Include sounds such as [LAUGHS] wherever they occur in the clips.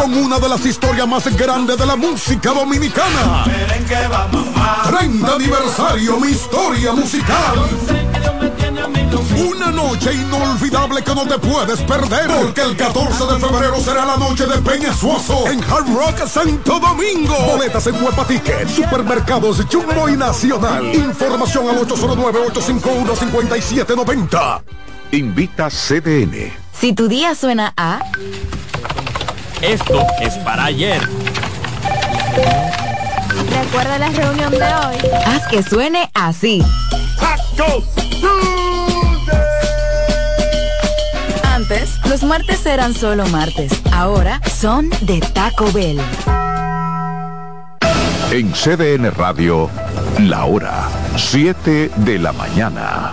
con una de las historias más grandes de la música dominicana. 30 aniversario, mi historia musical. Una noche inolvidable que no te puedes perder. Porque el 14 de febrero será la noche de Peña Suazo en Hard Rock Santo Domingo. Boletas en Huepa Ticket, Supermercados Jumbo y Nacional. Información al 809-851-5790. Invita CDN. Si tu día suena a... Esto es para ayer. Recuerda la reunión de hoy. Haz que suene así. Antes, los martes eran solo martes. Ahora son de Taco Bell. En CDN Radio, la hora 7 de la mañana.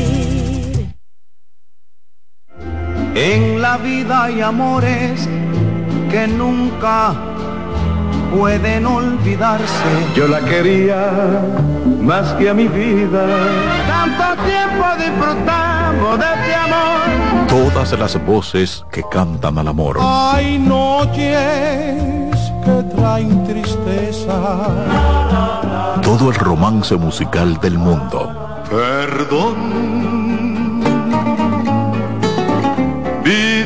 En la vida hay amores que nunca pueden olvidarse. Yo la quería más que a mi vida. Tanto tiempo disfrutamos de este amor. Todas las voces que cantan al amor. Hay noches que traen tristeza. Todo el romance musical del mundo. Perdón.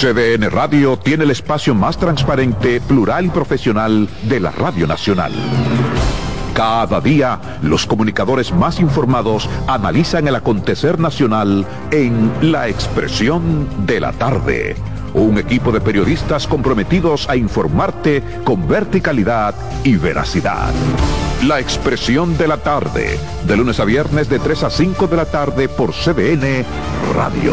CDN Radio tiene el espacio más transparente, plural y profesional de la Radio Nacional. Cada día, los comunicadores más informados analizan el acontecer nacional en La Expresión de la Tarde. Un equipo de periodistas comprometidos a informarte con verticalidad y veracidad. La Expresión de la Tarde, de lunes a viernes de 3 a 5 de la tarde por CDN Radio.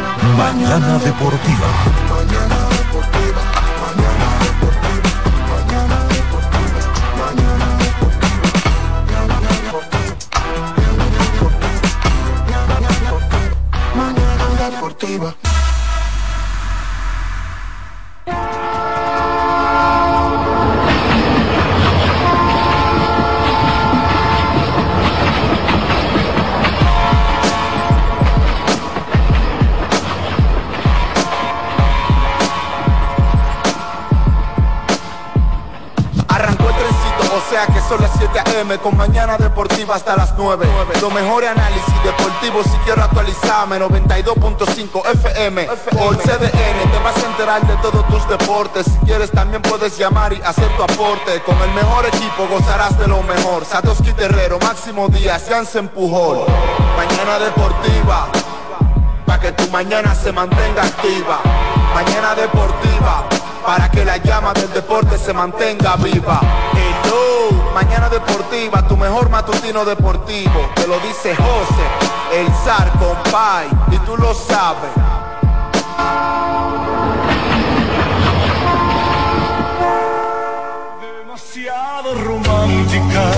Mañana Deportiva. 7 a.m. con mañana deportiva hasta las 9. Lo mejor análisis deportivo si quiero actualizarme. 92.5 FM por CDN. Te vas a enterar de todos tus deportes. Si quieres también puedes llamar y hacer tu aporte. Con el mejor equipo gozarás de lo mejor. Satoshi Terrero, Máximo Díaz, se Empujón. Mañana deportiva. Para que tu mañana se mantenga activa. Mañana deportiva para que la llama del deporte se mantenga viva. Mañana deportiva, tu mejor matutino deportivo. Te lo dice José, el zar compay, y tú lo sabes. Demasiado romántica,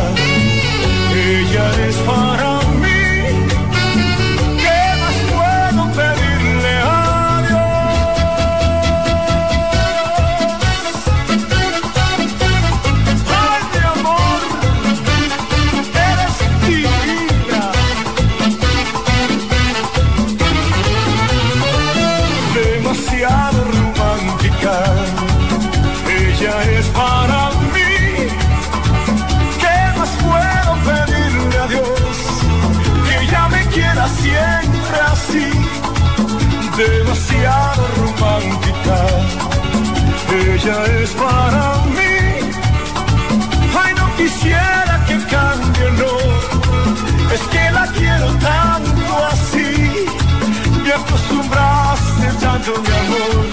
ella es para Ella es para mí. Ay, no quisiera que cambie, no. Es que la quiero tanto así. Me acostumbraste tanto, mi amor,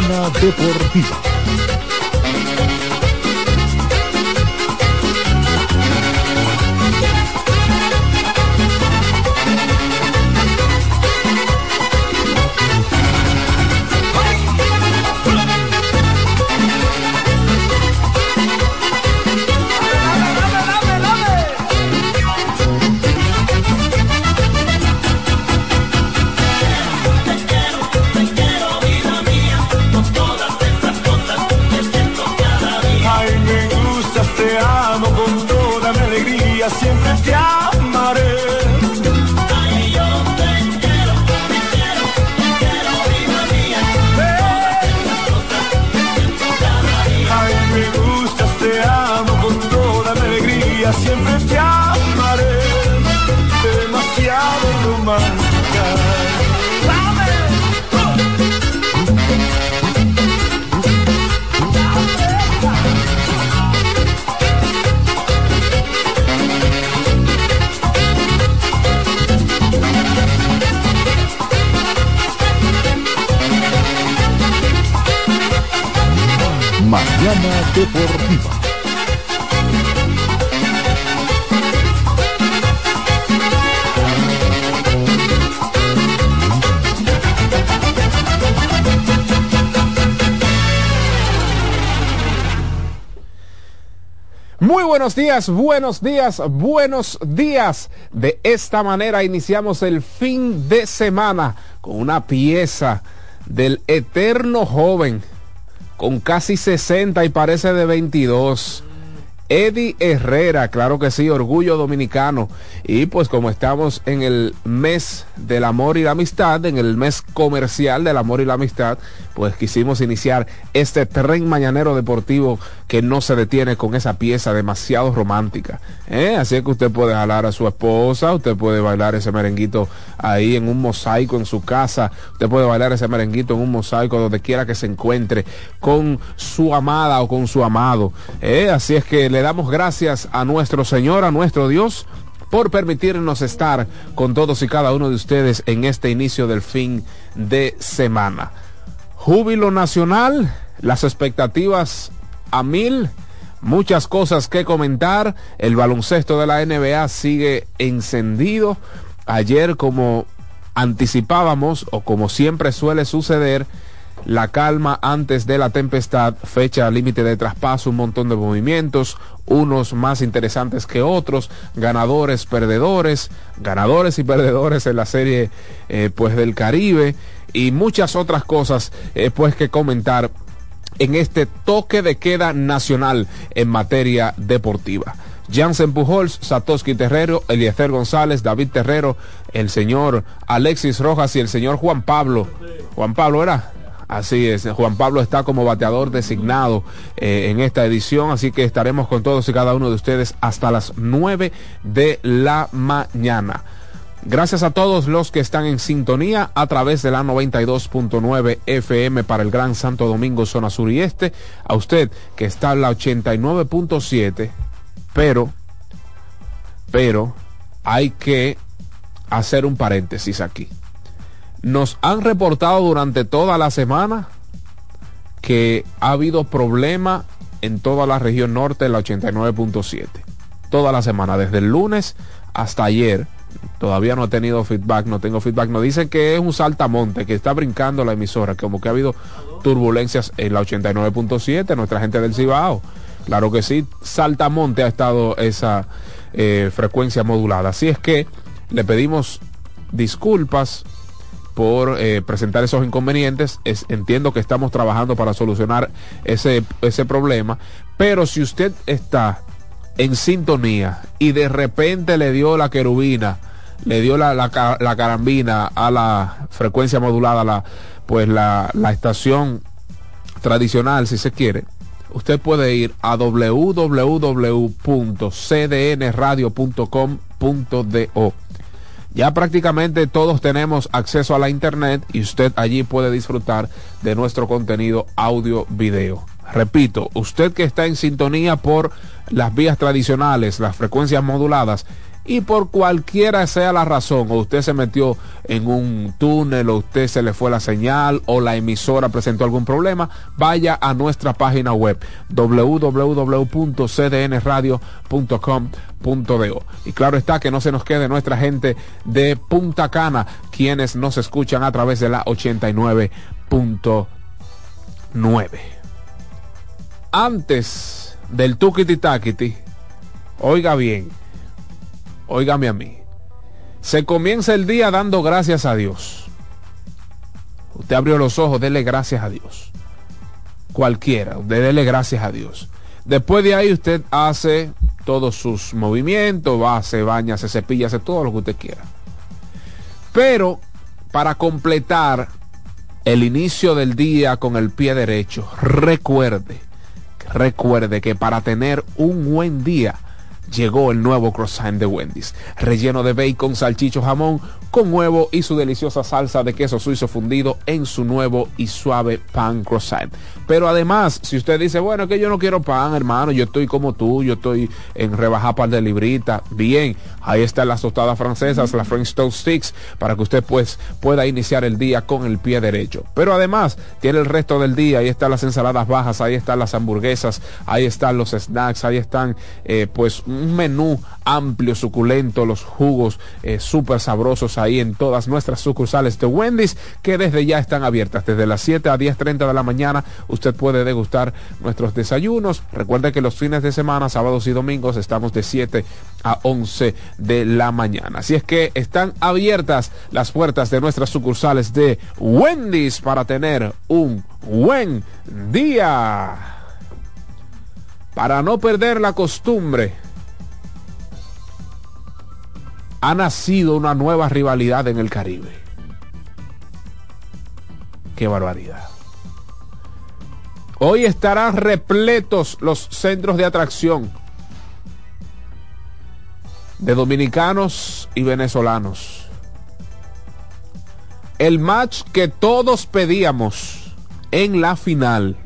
Deportiva. Muy buenos días, buenos días, buenos días. De esta manera iniciamos el fin de semana con una pieza del eterno joven, con casi 60 y parece de 22. Eddie Herrera, claro que sí, orgullo dominicano. Y pues como estamos en el mes del amor y la amistad, en el mes comercial del amor y la amistad, pues quisimos iniciar este tren mañanero deportivo que no se detiene con esa pieza demasiado romántica. ¿eh? Así que usted puede jalar a su esposa, usted puede bailar ese merenguito ahí en un mosaico en su casa, usted puede bailar ese merenguito en un mosaico donde quiera que se encuentre con su amada o con su amado. ¿eh? Así es que le damos gracias a nuestro Señor, a nuestro Dios por permitirnos estar con todos y cada uno de ustedes en este inicio del fin de semana. Júbilo nacional, las expectativas a mil, muchas cosas que comentar. El baloncesto de la NBA sigue encendido. Ayer, como anticipábamos o como siempre suele suceder, la calma antes de la tempestad, fecha límite de traspaso, un montón de movimientos, unos más interesantes que otros, ganadores, perdedores, ganadores y perdedores en la serie eh, pues del Caribe y muchas otras cosas eh, pues que comentar en este toque de queda nacional en materia deportiva. Jansen Pujols, Satoshi Terrero, Eliezer González, David Terrero, el señor Alexis Rojas y el señor Juan Pablo. Juan Pablo era Así es, Juan Pablo está como bateador designado eh, en esta edición, así que estaremos con todos y cada uno de ustedes hasta las 9 de la mañana. Gracias a todos los que están en sintonía a través de la 92.9 FM para el Gran Santo Domingo, zona sur y este. A usted que está en la 89.7, pero, pero hay que hacer un paréntesis aquí. Nos han reportado durante toda la semana que ha habido problema en toda la región norte de la 89.7. Toda la semana, desde el lunes hasta ayer. Todavía no he tenido feedback, no tengo feedback. Nos dicen que es un saltamonte, que está brincando la emisora, como que ha habido turbulencias en la 89.7, nuestra gente del Cibao. Claro que sí, saltamonte ha estado esa eh, frecuencia modulada. Así es que le pedimos disculpas por eh, presentar esos inconvenientes. entiendo que estamos trabajando para solucionar ese, ese problema, pero si usted está en sintonía y de repente le dio la querubina, le dio la, la, carambina a la frecuencia modulada, la, pues la, la estación tradicional, si se quiere, usted puede ir a www.cdnradio.com.do ya prácticamente todos tenemos acceso a la internet y usted allí puede disfrutar de nuestro contenido audio video. Repito, usted que está en sintonía por las vías tradicionales, las frecuencias moduladas, y por cualquiera sea la razón, o usted se metió en un túnel, o usted se le fue la señal, o la emisora presentó algún problema, vaya a nuestra página web www.cdnradio.com.do. Y claro está que no se nos quede nuestra gente de Punta Cana, quienes nos escuchan a través de la 89.9. Antes del tukiti takiti, oiga bien, óigame a mí, se comienza el día dando gracias a Dios. Usted abrió los ojos, dele gracias a Dios. Cualquiera, usted dele gracias a Dios. Después de ahí usted hace todos sus movimientos, va, se baña, se cepilla, hace todo lo que usted quiera. Pero para completar el inicio del día con el pie derecho, recuerde, recuerde que para tener un buen día, llegó el nuevo croissant de Wendy's, relleno de bacon, salchicho, jamón, con huevo y su deliciosa salsa de queso suizo fundido en su nuevo y suave pan croissant. Pero además, si usted dice, bueno, que yo no quiero pan, hermano, yo estoy como tú, yo estoy en rebajar par de librita, bien, ahí están las tostadas francesas, las French Toast Sticks, para que usted pues pueda iniciar el día con el pie derecho. Pero además, tiene el resto del día, ahí están las ensaladas bajas, ahí están las hamburguesas, ahí están los snacks, ahí están eh, pues un menú amplio, suculento, los jugos eh, súper sabrosos ahí en todas nuestras sucursales de Wendy's que desde ya están abiertas. Desde las 7 a 10.30 de la mañana usted puede degustar nuestros desayunos. Recuerde que los fines de semana, sábados y domingos, estamos de 7 a 11 de la mañana. Así es que están abiertas las puertas de nuestras sucursales de Wendy's para tener un buen día. Para no perder la costumbre ha nacido una nueva rivalidad en el Caribe. Qué barbaridad. Hoy estarán repletos los centros de atracción de dominicanos y venezolanos. El match que todos pedíamos en la final.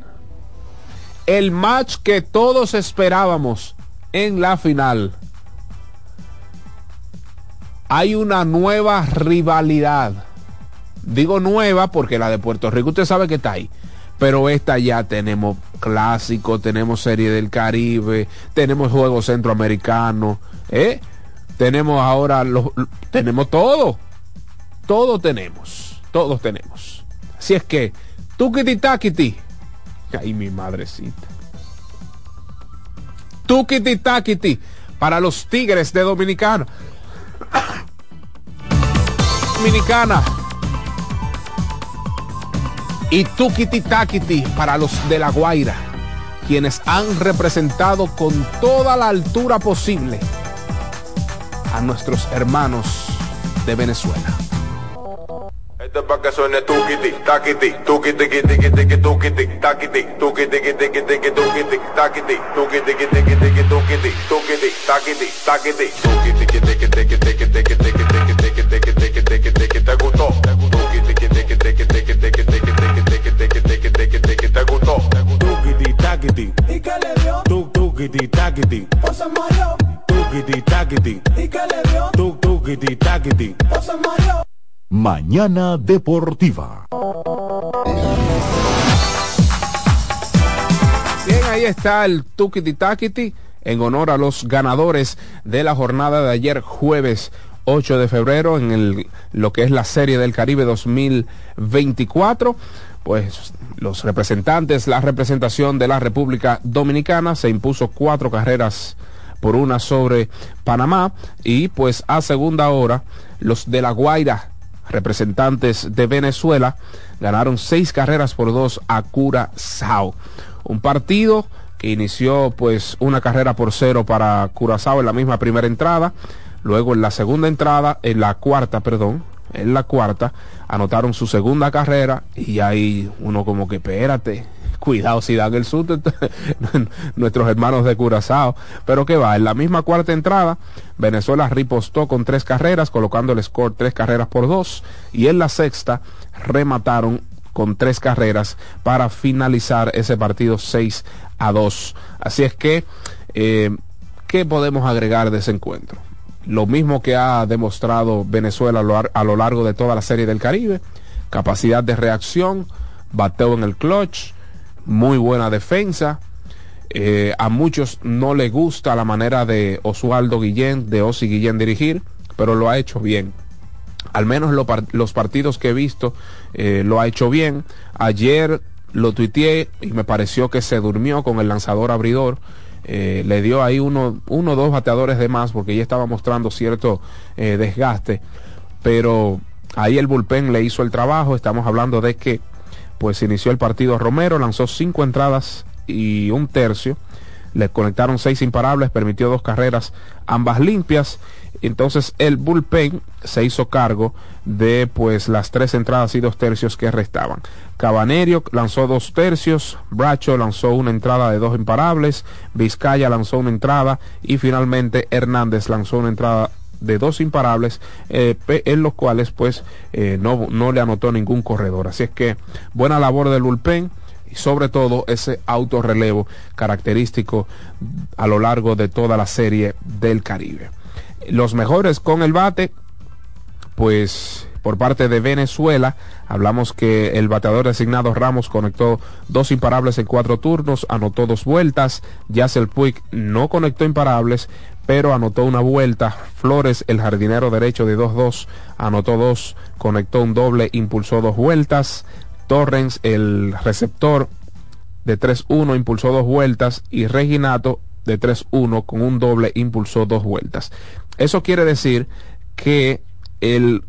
El match que todos esperábamos en la final hay una nueva rivalidad. Digo nueva porque la de Puerto Rico usted sabe que está ahí. Pero esta ya tenemos clásico, tenemos serie del Caribe, tenemos juegos centroamericanos, ¿eh? Tenemos ahora los, tenemos todo. Todo tenemos. Todos tenemos. Así es que, tukiti takiti. Ay, mi madrecita. Takiti para los Tigres de Dominicana. Dominicana. Y Tukiti Takiti para los de La Guaira, quienes han representado con toda la altura posible a nuestros hermanos de Venezuela. Esto es para que suene tukiti, takiti, tukiti, kiti, kiti, tukiti, takiti, tukiti, kiti, kiti, tukiti, takiti, tukiti, kiti, kiti, tukiti, tukiti, takiti, takiti, tukiti, kiti, kiti, kiti, kiti, kiti, kiti, kiti, kiti, kiti, kiti, kiti, te gustó, tukiti, kiti, kiti, kiti, kiti, kiti, kiti, kiti, kiti, kiti, kiti, kiti, te gustó, tukiti, takiti, ¿y qué le dio? Tuk, tukiti, takiti, o se mareó, tukiti, takiti, ¿y qué le dio? Tuk, tukiti, takiti, o se mareó. Mañana Deportiva. Bien, ahí está el Tukiti Takiti en honor a los ganadores de la jornada de ayer jueves 8 de febrero en el, lo que es la Serie del Caribe 2024. Pues los representantes, la representación de la República Dominicana se impuso cuatro carreras por una sobre Panamá y pues a segunda hora los de La Guaira representantes de Venezuela ganaron seis carreras por dos a Curazao. Un partido que inició pues una carrera por cero para Curazao en la misma primera entrada. Luego en la segunda entrada, en la cuarta, perdón, en la cuarta, anotaron su segunda carrera y ahí uno como que espérate, cuidado si dan el susto [LAUGHS] nuestros hermanos de Curazao. Pero que va, en la misma cuarta entrada, Venezuela ripostó con tres carreras, colocando el score tres carreras por dos. Y en la sexta remataron con tres carreras para finalizar ese partido 6 a 2. Así es que, eh, ¿qué podemos agregar de ese encuentro? Lo mismo que ha demostrado Venezuela a lo largo de toda la serie del Caribe, capacidad de reacción, bateo en el clutch, muy buena defensa. Eh, a muchos no le gusta la manera de Oswaldo Guillén, de Osi Guillén dirigir, pero lo ha hecho bien. Al menos lo, los partidos que he visto eh, lo ha hecho bien. Ayer lo tuiteé y me pareció que se durmió con el lanzador abridor. Eh, le dio ahí uno o dos bateadores de más porque ya estaba mostrando cierto desgaste. Pero ahí el bullpen le hizo el trabajo. Estamos hablando de que pues inició el partido Romero, lanzó cinco entradas y un tercio. Le conectaron seis imparables, permitió dos carreras, ambas limpias. Entonces el bullpen se hizo cargo de pues las tres entradas y dos tercios que restaban. Cabanerio lanzó dos tercios, Bracho lanzó una entrada de dos imparables, Vizcaya lanzó una entrada y finalmente Hernández lanzó una entrada de dos imparables, eh, en los cuales pues eh, no, no le anotó ningún corredor. Así es que buena labor del bullpen y sobre todo ese autorrelevo característico a lo largo de toda la serie del Caribe. Los mejores con el bate, pues por parte de Venezuela. Hablamos que el bateador designado Ramos conectó dos imparables en cuatro turnos, anotó dos vueltas. Yacel Puig no conectó imparables, pero anotó una vuelta. Flores, el jardinero derecho de 2-2, anotó dos, conectó un doble, impulsó dos vueltas. Torrens, el receptor de 3-1, impulsó dos vueltas. Y Reginato, de 3-1, con un doble, impulsó dos vueltas. Eso quiere decir que el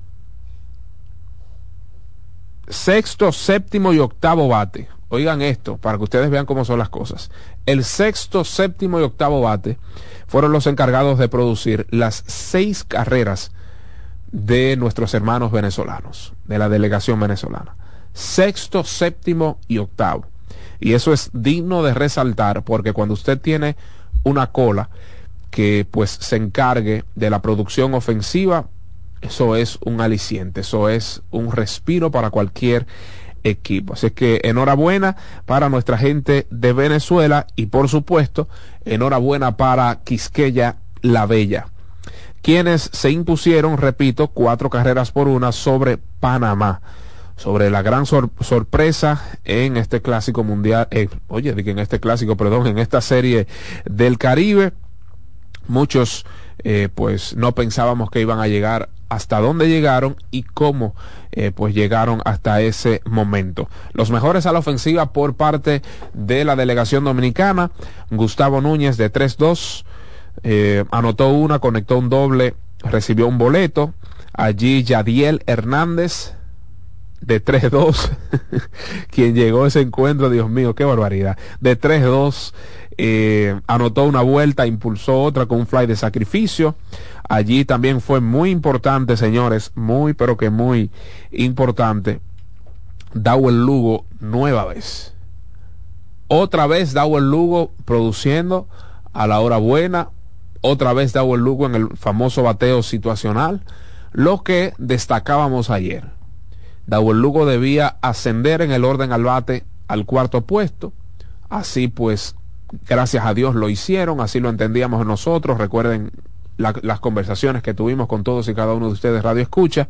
sexto, séptimo y octavo bate. Oigan esto, para que ustedes vean cómo son las cosas. El sexto, séptimo y octavo bate fueron los encargados de producir las seis carreras de nuestros hermanos venezolanos, de la delegación venezolana. Sexto, séptimo y octavo. Y eso es digno de resaltar porque cuando usted tiene una cola que pues se encargue de la producción ofensiva, eso es un aliciente, eso es un respiro para cualquier equipo. Así que enhorabuena para nuestra gente de Venezuela y por supuesto enhorabuena para Quisqueya la Bella, quienes se impusieron, repito, cuatro carreras por una sobre Panamá. Sobre la gran sorpresa en este clásico mundial, eh, oye, en este clásico, perdón, en esta serie del Caribe, muchos eh, pues no pensábamos que iban a llegar hasta dónde llegaron y cómo eh, pues llegaron hasta ese momento. Los mejores a la ofensiva por parte de la delegación dominicana, Gustavo Núñez de 3-2, eh, anotó una, conectó un doble, recibió un boleto. Allí Yadiel Hernández de 3-2, [LAUGHS] quien llegó a ese encuentro, Dios mío, qué barbaridad, de 3-2 eh, anotó una vuelta, impulsó otra con un fly de sacrificio. Allí también fue muy importante, señores, muy, pero que muy importante. Dawel Lugo nueva vez. Otra vez Dawel Lugo produciendo a la hora buena. Otra vez Dawel Lugo en el famoso bateo situacional. Lo que destacábamos ayer. Dawel Lugo debía ascender en el orden al bate al cuarto puesto. Así pues gracias a Dios lo hicieron, así lo entendíamos nosotros. Recuerden las conversaciones que tuvimos con todos y cada uno de ustedes Radio Escucha.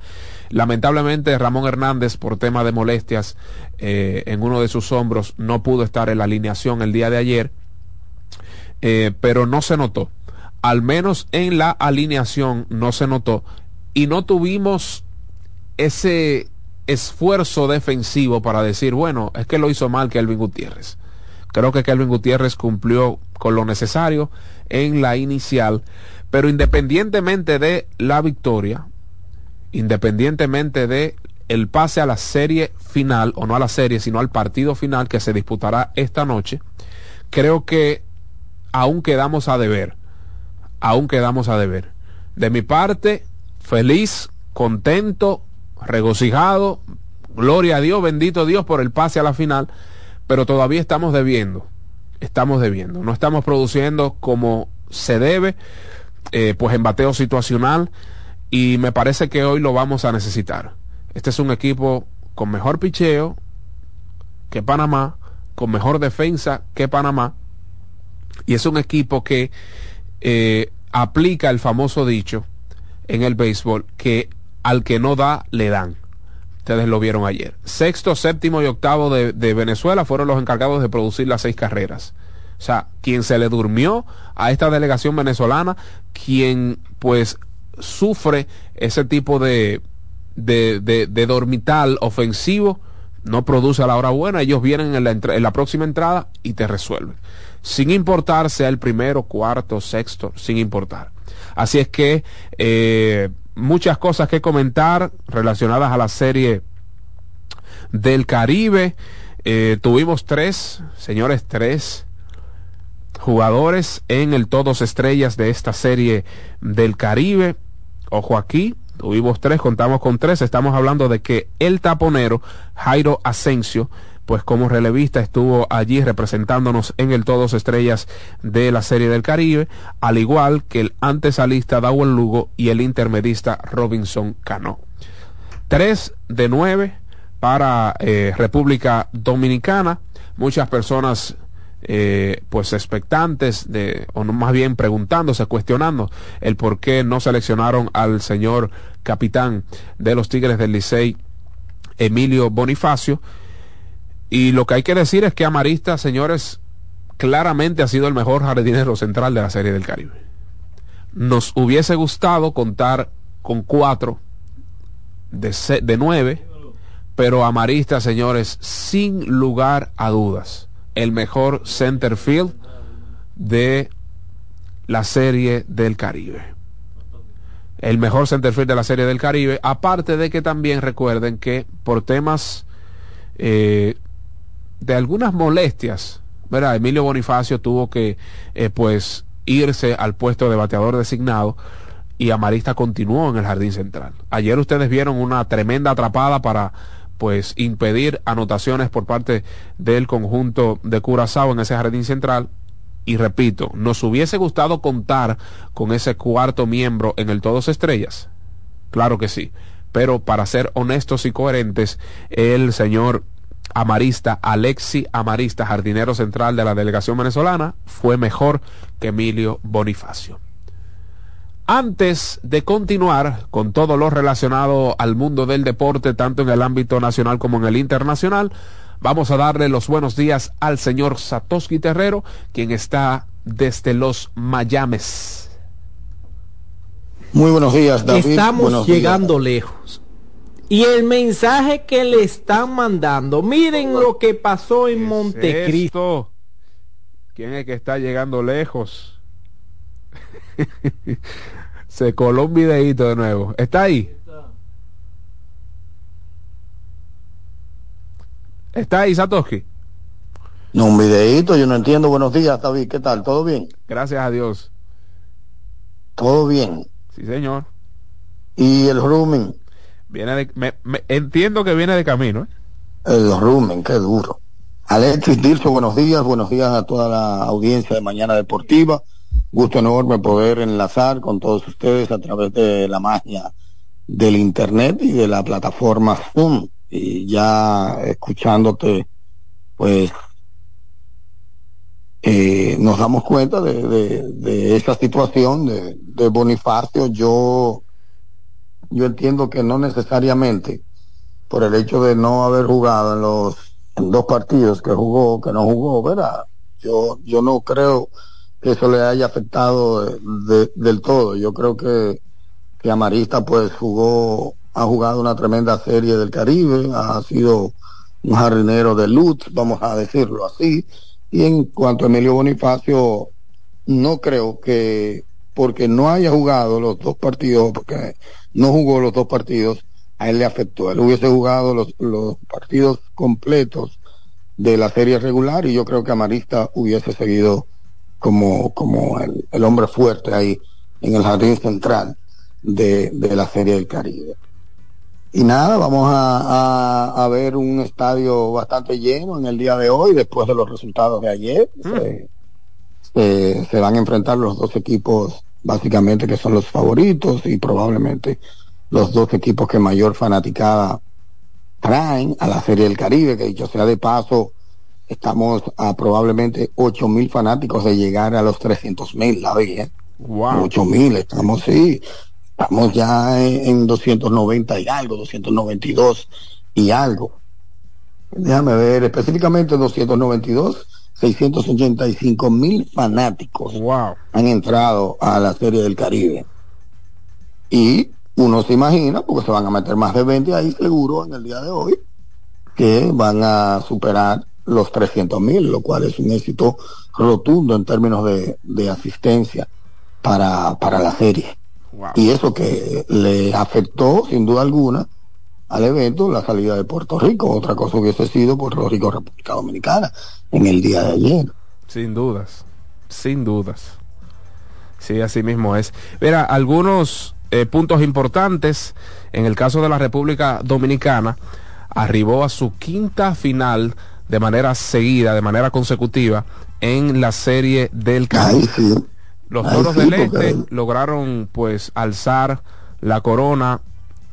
Lamentablemente Ramón Hernández por tema de molestias eh, en uno de sus hombros no pudo estar en la alineación el día de ayer, eh, pero no se notó. Al menos en la alineación no se notó y no tuvimos ese esfuerzo defensivo para decir, bueno, es que lo hizo mal Kelvin Gutiérrez. Creo que Kelvin Gutiérrez cumplió con lo necesario en la inicial, pero independientemente de la victoria, independientemente de el pase a la serie final, o no a la serie, sino al partido final que se disputará esta noche, creo que aún quedamos a deber, aún quedamos a deber. De mi parte, feliz, contento, regocijado, gloria a Dios, bendito Dios por el pase a la final pero todavía estamos debiendo, estamos debiendo, no estamos produciendo como se debe, eh, pues en bateo situacional y me parece que hoy lo vamos a necesitar. Este es un equipo con mejor picheo que Panamá, con mejor defensa que Panamá y es un equipo que eh, aplica el famoso dicho en el béisbol que al que no da le dan. Ustedes lo vieron ayer. Sexto, séptimo y octavo de, Venezuela fueron los encargados de producir las seis carreras. O sea, quien se le durmió a esta delegación venezolana, quien pues sufre ese tipo de, de, de, dormital ofensivo, no produce a la hora buena, ellos vienen en la, en la próxima entrada y te resuelven. Sin importar sea el primero, cuarto, sexto, sin importar. Así es que eh, muchas cosas que comentar relacionadas a la serie del Caribe. Eh, tuvimos tres, señores, tres jugadores en el Todos Estrellas de esta serie del Caribe. ojo aquí, tuvimos tres, contamos con tres, estamos hablando de que el taponero Jairo Asensio, pues como relevista estuvo allí representándonos en el Todos Estrellas de la Serie del Caribe, al igual que el antesalista Dawel Lugo y el intermedista Robinson Cano. Tres de nueve para eh, República Dominicana. Muchas personas eh, pues expectantes de, o más bien preguntándose, cuestionando el por qué no seleccionaron al señor capitán de los Tigres del Licey, Emilio Bonifacio. Y lo que hay que decir es que Amarista, señores, claramente ha sido el mejor jardinero central de la Serie del Caribe. Nos hubiese gustado contar con cuatro de, de nueve, pero Amarista, señores, sin lugar a dudas el mejor center field de la serie del Caribe. El mejor center field de la serie del Caribe, aparte de que también recuerden que por temas eh, de algunas molestias, ¿verdad? Emilio Bonifacio tuvo que eh, pues irse al puesto de bateador designado y Amarista continuó en el jardín central. Ayer ustedes vieron una tremenda atrapada para pues impedir anotaciones por parte del conjunto de Curazao en ese jardín central. Y repito, nos hubiese gustado contar con ese cuarto miembro en el Todos Estrellas. Claro que sí. Pero para ser honestos y coherentes, el señor Amarista, Alexi Amarista, jardinero central de la delegación venezolana, fue mejor que Emilio Bonifacio. Antes de continuar con todo lo relacionado al mundo del deporte, tanto en el ámbito nacional como en el internacional, vamos a darle los buenos días al señor Satoshi Terrero, quien está desde los Mayames. Muy buenos días, David. Estamos llegando lejos. Y el mensaje que le están mandando, miren lo que pasó en Montecristo. ¿Quién es que está llegando lejos? [LAUGHS] Se coló un videito de nuevo. ¿Está ahí? ¿Está ahí, Satoshi? No, un videito, yo no entiendo. Buenos días, David. ¿Qué tal? ¿Todo bien? Gracias a Dios. ¿Todo bien? Sí, señor. ¿Y el rooming? Viene de, me, entiendo que viene de camino. ¿eh? El rooming, qué duro. Alexis Dilso, buenos días. Buenos días a toda la audiencia de Mañana Deportiva gusto enorme poder enlazar con todos ustedes a través de la magia del internet y de la plataforma Zoom y ya escuchándote pues eh, nos damos cuenta de, de, esa situación de, de, Bonifacio yo yo entiendo que no necesariamente por el hecho de no haber jugado en los dos partidos que jugó que no jugó verdad yo yo no creo que eso le haya afectado del todo. Yo creo que, que Amarista pues jugó, ha jugado una tremenda serie del Caribe, ha sido un jardinero de luz, vamos a decirlo así. Y en cuanto a Emilio Bonifacio, no creo que porque no haya jugado los dos partidos, porque no jugó los dos partidos, a él le afectó. Él hubiese jugado los, los partidos completos de la serie regular y yo creo que Amarista hubiese seguido como, como el, hombre fuerte ahí en el jardín central de, la Serie del Caribe. Y nada, vamos a, a, ver un estadio bastante lleno en el día de hoy, después de los resultados de ayer. Mm. Se, van a enfrentar los dos equipos básicamente que son los favoritos y probablemente los dos equipos que mayor fanaticada traen a la Serie del Caribe, que dicho sea de paso, Estamos a probablemente 8 mil fanáticos de llegar a los 300 mil, la vez. Wow. 8 mil, estamos, sí, estamos ya en, 290 y algo, 292 y algo. Déjame ver, específicamente 292, 685 mil fanáticos wow. han entrado a la Serie del Caribe. Y uno se imagina, porque se van a meter más de 20 ahí seguro en el día de hoy, que van a superar los 300 mil, lo cual es un éxito rotundo en términos de, de asistencia para, para la serie. Y eso que le afectó, sin duda alguna, al evento la salida de Puerto Rico. Otra cosa hubiese sido Puerto Rico República Dominicana en el día de ayer. Sin dudas, sin dudas. Sí, así mismo es. Mira, algunos eh, puntos importantes. En el caso de la República Dominicana, arribó a su quinta final de manera seguida, de manera consecutiva, en la serie del Caribe. Los Toros del Este lograron pues alzar la corona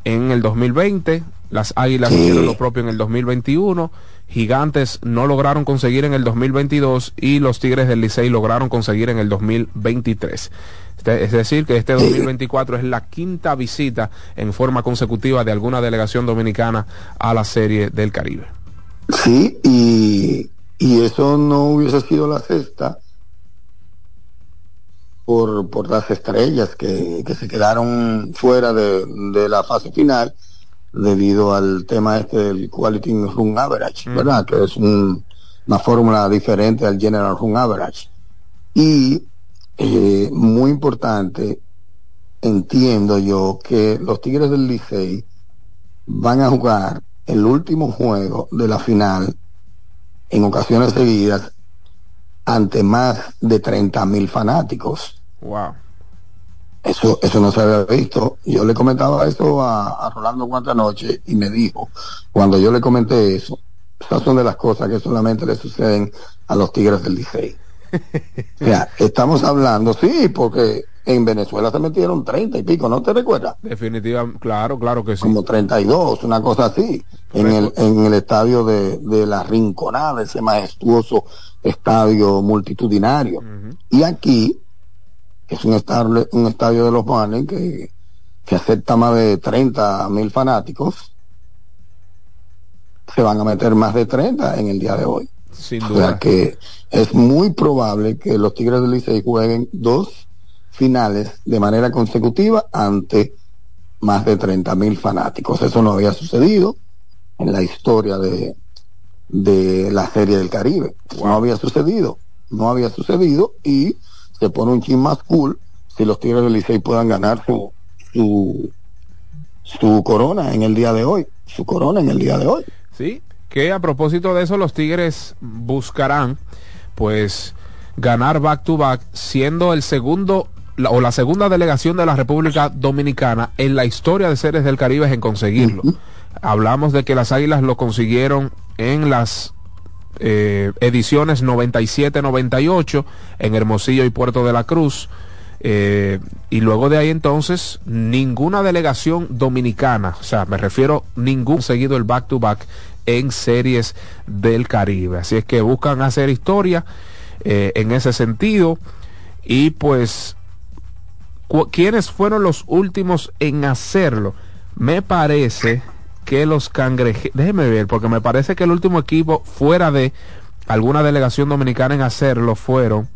en el 2020, las Águilas hicieron lo propio en el 2021, Gigantes no lograron conseguir en el 2022 y los Tigres del Licey lograron conseguir en el 2023. Este, es decir, que este 2024 es la quinta visita en forma consecutiva de alguna delegación dominicana a la Serie del Caribe. Sí, y, eso no hubiese sido la sexta por, por las estrellas que, se quedaron fuera de, de la fase final debido al tema este del Quality Run Average, ¿verdad? Que es una fórmula diferente al General Run Average. Y eh, muy importante, entiendo yo que los Tigres del Licey van a jugar el último juego de la final en ocasiones seguidas ante más de 30 mil fanáticos. Wow. Eso, eso no se había visto. Yo le comentaba eso a, a Rolando Cuanta Noche y me dijo, cuando yo le comenté eso, esas son de las cosas que solamente le suceden a los Tigres del Licey. [LAUGHS] o sea, estamos hablando, sí, porque en Venezuela se metieron 30 y pico, ¿no te recuerdas? Definitivamente, claro, claro que sí. Como 32, una cosa así, en el, en el estadio de, de la Rinconada, ese majestuoso estadio multitudinario. Y aquí es un estadio, un estadio de los Marlins que, que acepta más de 30 mil fanáticos, se van a meter más de 30 en el día de hoy. Sin duda. O sea que es muy probable que los Tigres del Licey jueguen dos finales de manera consecutiva ante más de 30 mil fanáticos. Eso no había sucedido en la historia de, de la Serie del Caribe. No había sucedido, no había sucedido y se pone un chin más cool si los Tigres del Licey puedan ganar su, su, su corona en el día de hoy, su corona en el día de hoy. Sí, que a propósito de eso los Tigres buscarán pues ganar back to back siendo el segundo o la segunda delegación de la República Dominicana en la historia de Series del Caribe en conseguirlo. Hablamos de que las Águilas lo consiguieron en las eh, ediciones 97-98 en Hermosillo y Puerto de la Cruz. Eh, y luego de ahí entonces, ninguna delegación dominicana, o sea, me refiero ningún seguido el back-to-back en series del Caribe. Así es que buscan hacer historia eh, en ese sentido. Y pues, ¿quiénes fueron los últimos en hacerlo? Me parece que los cangrejeros, déjeme ver, porque me parece que el último equipo fuera de alguna delegación dominicana en hacerlo fueron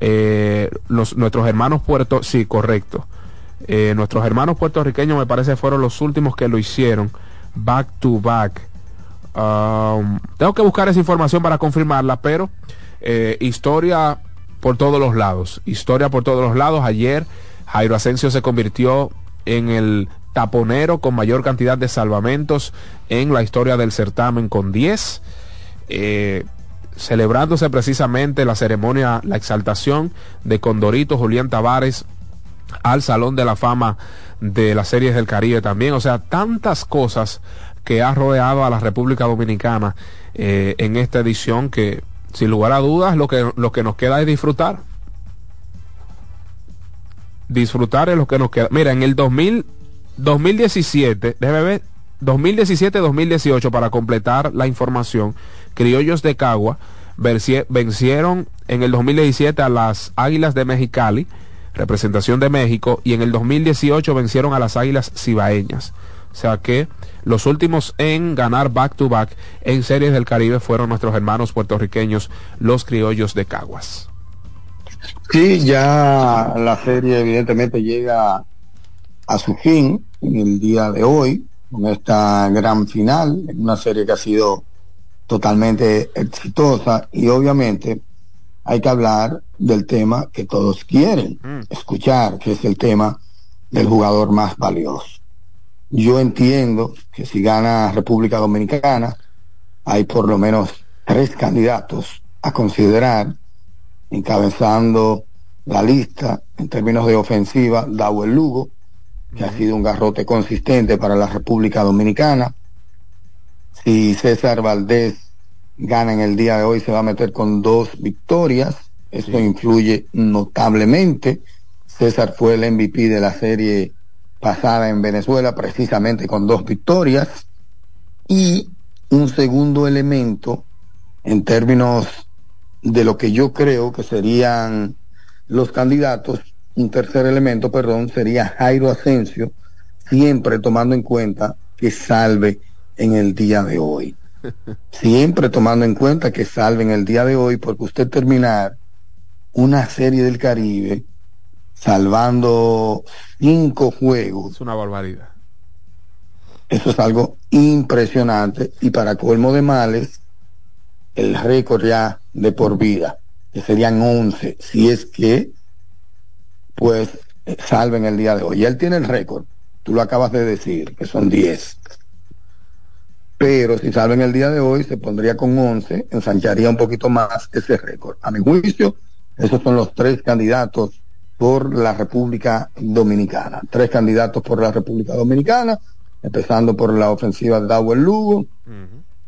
eh, los, nuestros hermanos puerto, sí, correcto. Eh, nuestros hermanos puertorriqueños me parece fueron los últimos que lo hicieron back to back. Um, tengo que buscar esa información para confirmarla, pero eh, historia por todos los lados. Historia por todos los lados. Ayer Jairo Asensio se convirtió en el taponero con mayor cantidad de salvamentos en la historia del certamen con 10. Eh, celebrándose precisamente la ceremonia, la exaltación de Condorito Julián Tavares al Salón de la Fama de las Series del Caribe también. O sea, tantas cosas que ha rodeado a la República Dominicana eh, en esta edición que, sin lugar a dudas, lo que, lo que nos queda es disfrutar. Disfrutar es lo que nos queda. Mira, en el 2000 2017, déjeme ver, 2017-2018 para completar la información, Criollos de Cagua vencieron en el 2017 a las Águilas de Mexicali, representación de México, y en el 2018 vencieron a las Águilas Cibaeñas. O sea que los últimos en ganar back to back en series del Caribe fueron nuestros hermanos puertorriqueños, los Criollos de Caguas. Sí, ya la serie evidentemente llega a su fin en el día de hoy, con esta gran final, en una serie que ha sido totalmente exitosa y obviamente hay que hablar del tema que todos quieren mm. escuchar, que es el tema del jugador más valioso. Yo entiendo que si gana República Dominicana, hay por lo menos tres candidatos a considerar, encabezando la lista en términos de ofensiva, Dawel Lugo, que ha sido un garrote consistente para la República Dominicana. Si César Valdés gana en el día de hoy, se va a meter con dos victorias. Eso influye notablemente. César fue el MVP de la serie pasada en Venezuela, precisamente con dos victorias. Y un segundo elemento en términos de lo que yo creo que serían los candidatos, un tercer elemento, perdón, sería Jairo Asensio, siempre tomando en cuenta que salve en el día de hoy. [LAUGHS] Siempre tomando en cuenta que salve en el día de hoy, porque usted terminar una serie del Caribe salvando cinco juegos. Es una barbaridad. Eso es algo impresionante y para colmo de males, el récord ya de por vida, que serían 11, si es que, pues, salven el día de hoy. Y él tiene el récord, tú lo acabas de decir, que son 10. Pero si salven el día de hoy, se pondría con 11, ensancharía un poquito más ese récord. A mi juicio, esos son los tres candidatos por la República Dominicana. Tres candidatos por la República Dominicana, empezando por la ofensiva de Dawel Lugo,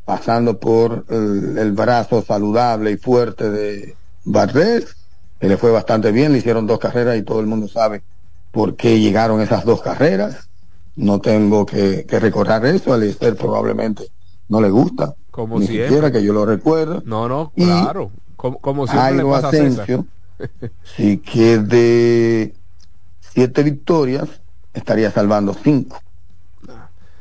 pasando por el, el, brazo saludable y fuerte de Barrés, le fue bastante bien, le hicieron dos carreras y todo el mundo sabe por qué llegaron esas dos carreras. No tengo que, que recordar eso, a Lister probablemente no le gusta, como ni siempre. siquiera que yo lo recuerdo. No, no, claro, como, como siempre le Jairo a Asensio, [LAUGHS] César. sí que de siete victorias estaría salvando cinco.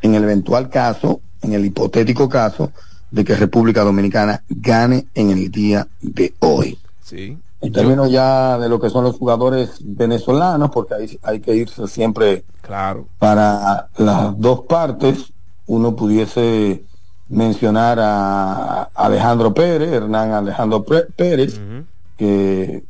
En el eventual caso, en el hipotético caso de que República Dominicana gane en el día de hoy. Sí. En términos ya de lo que son los jugadores venezolanos, porque hay, hay que irse siempre Claro. para las dos partes, uno pudiese mencionar a Alejandro Pérez, Hernán Alejandro Pérez, que,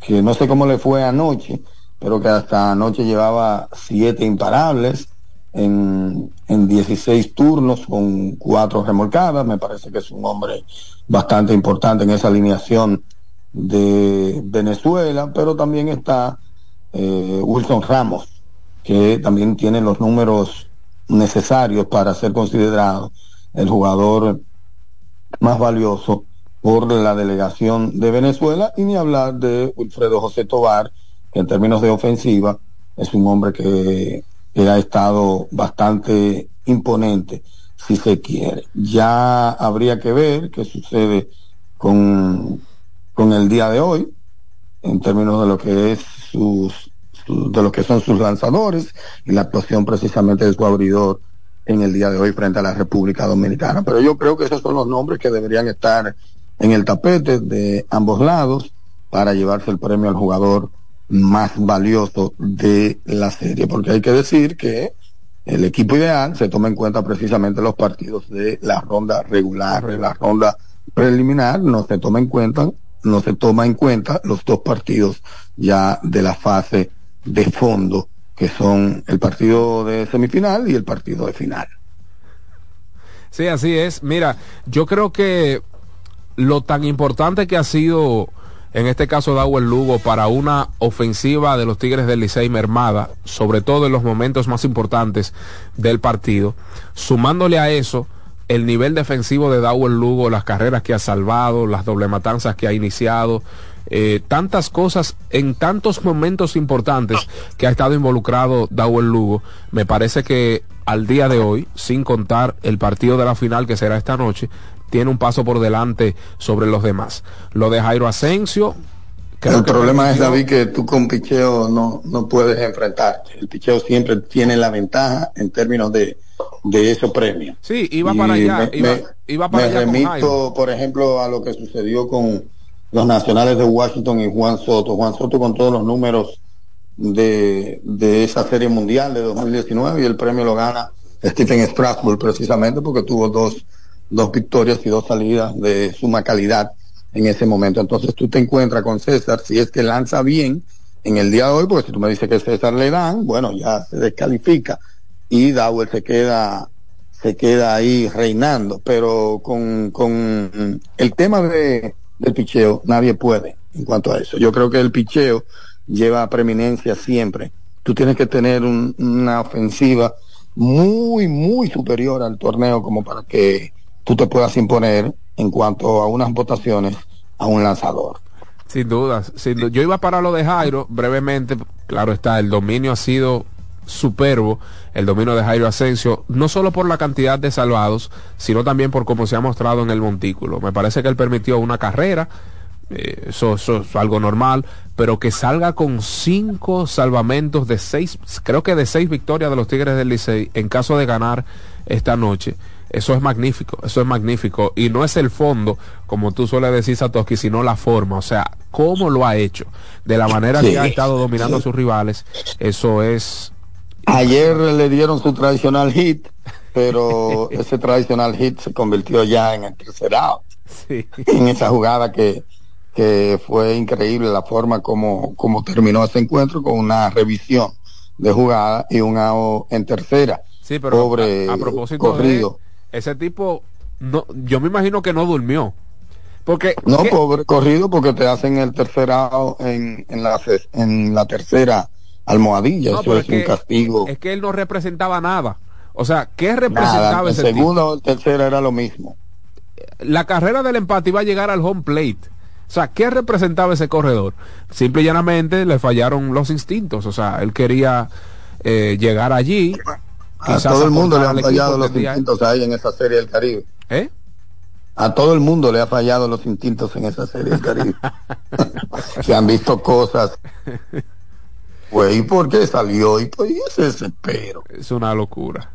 que no sé cómo le fue anoche, pero que hasta anoche llevaba siete imparables en, en 16 turnos con cuatro remolcadas. Me parece que es un hombre bastante importante en esa alineación de Venezuela, pero también está eh, Wilson Ramos, que también tiene los números necesarios para ser considerado el jugador más valioso por la delegación de Venezuela y ni hablar de Wilfredo José Tobar, que en términos de ofensiva es un hombre que, que ha estado bastante imponente, si se quiere. Ya habría que ver qué sucede con, con el día de hoy, en términos de lo que es sus, su- de lo que son sus lanzadores y la actuación precisamente de su abridor en el día de hoy frente a la República Dominicana. Pero yo creo que esos son los nombres que deberían estar en el tapete de ambos lados para llevarse el premio al jugador más valioso de la serie, porque hay que decir que el equipo ideal se toma en cuenta precisamente los partidos de la ronda regular, de la ronda preliminar, no se toma en cuenta, no se toma en cuenta los dos partidos ya de la fase de fondo, que son el partido de semifinal y el partido de final. Sí, así es. Mira, yo creo que lo tan importante que ha sido, en este caso, Dawel Lugo para una ofensiva de los Tigres del Licey mermada, sobre todo en los momentos más importantes del partido, sumándole a eso el nivel defensivo de Dawel Lugo, las carreras que ha salvado, las doble matanzas que ha iniciado, eh, tantas cosas en tantos momentos importantes que ha estado involucrado Dawel Lugo, me parece que al día de hoy, sin contar el partido de la final que será esta noche, tiene un paso por delante sobre los demás. Lo de Jairo Asensio, creo el que problema es, David, que tú con picheo no, no puedes enfrentarte. El picheo siempre tiene la ventaja en términos de, de esos premios. Sí, iba Y para allá, me- iba, para me allá con remito, por ejemplo, a lo que sucedió con los nacionales de Washington y Juan Soto. Juan Soto con todos los números de, de esa serie mundial de 2019 y el premio lo gana Stephen Strasburg precisamente porque tuvo dos, dos victorias y dos salidas de suma calidad en ese momento. Entonces tú te encuentras con César, si es que lanza bien en el día de hoy, porque si tú me dices que César le dan, bueno, ya se descalifica y Dowell se queda se queda ahí reinando, pero con, con el tema de, del picheo nadie puede en cuanto a eso. Yo creo que el picheo lleva preeminencia siempre. Tú tienes que tener un- una ofensiva muy, muy superior al torneo como para que tú te puedas imponer en cuanto a unas votaciones a un lanzador. Sin dudas, sin yo iba para lo de Jairo brevemente, claro está, el dominio ha sido superbo, el dominio de Jairo Asensio, no solo por la cantidad de salvados, sino también por cómo se ha mostrado en el montículo. Me parece que él permitió una carrera, eh, eso, eso es algo normal, pero que salga con cinco salvamentos de seis, creo que de seis victorias de los Tigres del Licey en caso de ganar esta noche. Eso es magnífico, eso es magnífico. Y no es el fondo, como tú sueles decir, Satoshi, sino la forma. O sea, cómo lo ha hecho, de la manera Sí. que ha estado dominando a sus rivales, eso es... Ayer le dieron su tradicional hit, pero [LAUGHS] ese tradicional hit se convirtió ya en el tercer out. Sí. En esa jugada que, que fue increíble la forma como, como terminó ese encuentro con una revisión de jugada y un out en tercera. Sí, pero Pobre a, a propósito corrido. de ese tipo, no, yo me imagino que no durmió. Porque No, ¿qué- pobre corrido porque te hacen el tercer out en, en, la, en la tercera almohadilla. no, Eso es un que- castigo. es que él no representaba nada. O sea, ¿qué Nada, representaba el ese tipo? segundo o el tercero era lo mismo. la carrera del empate iba a llegar al home plate. O sea, ¿qué representaba ese corredor? Simple y llanamente le fallaron los instintos. O sea, él quería eh, llegar allí. A todo el mundo le han fallado los instintos ahí en esa serie del Caribe. ¿Eh? A todo el mundo le ha fallado los instintos en esa serie del Caribe. [LAUGHS] Se han visto cosas. [LAUGHS] Pues, ¿y por qué salió? Y pues, ¿y ese desespero. Es una locura.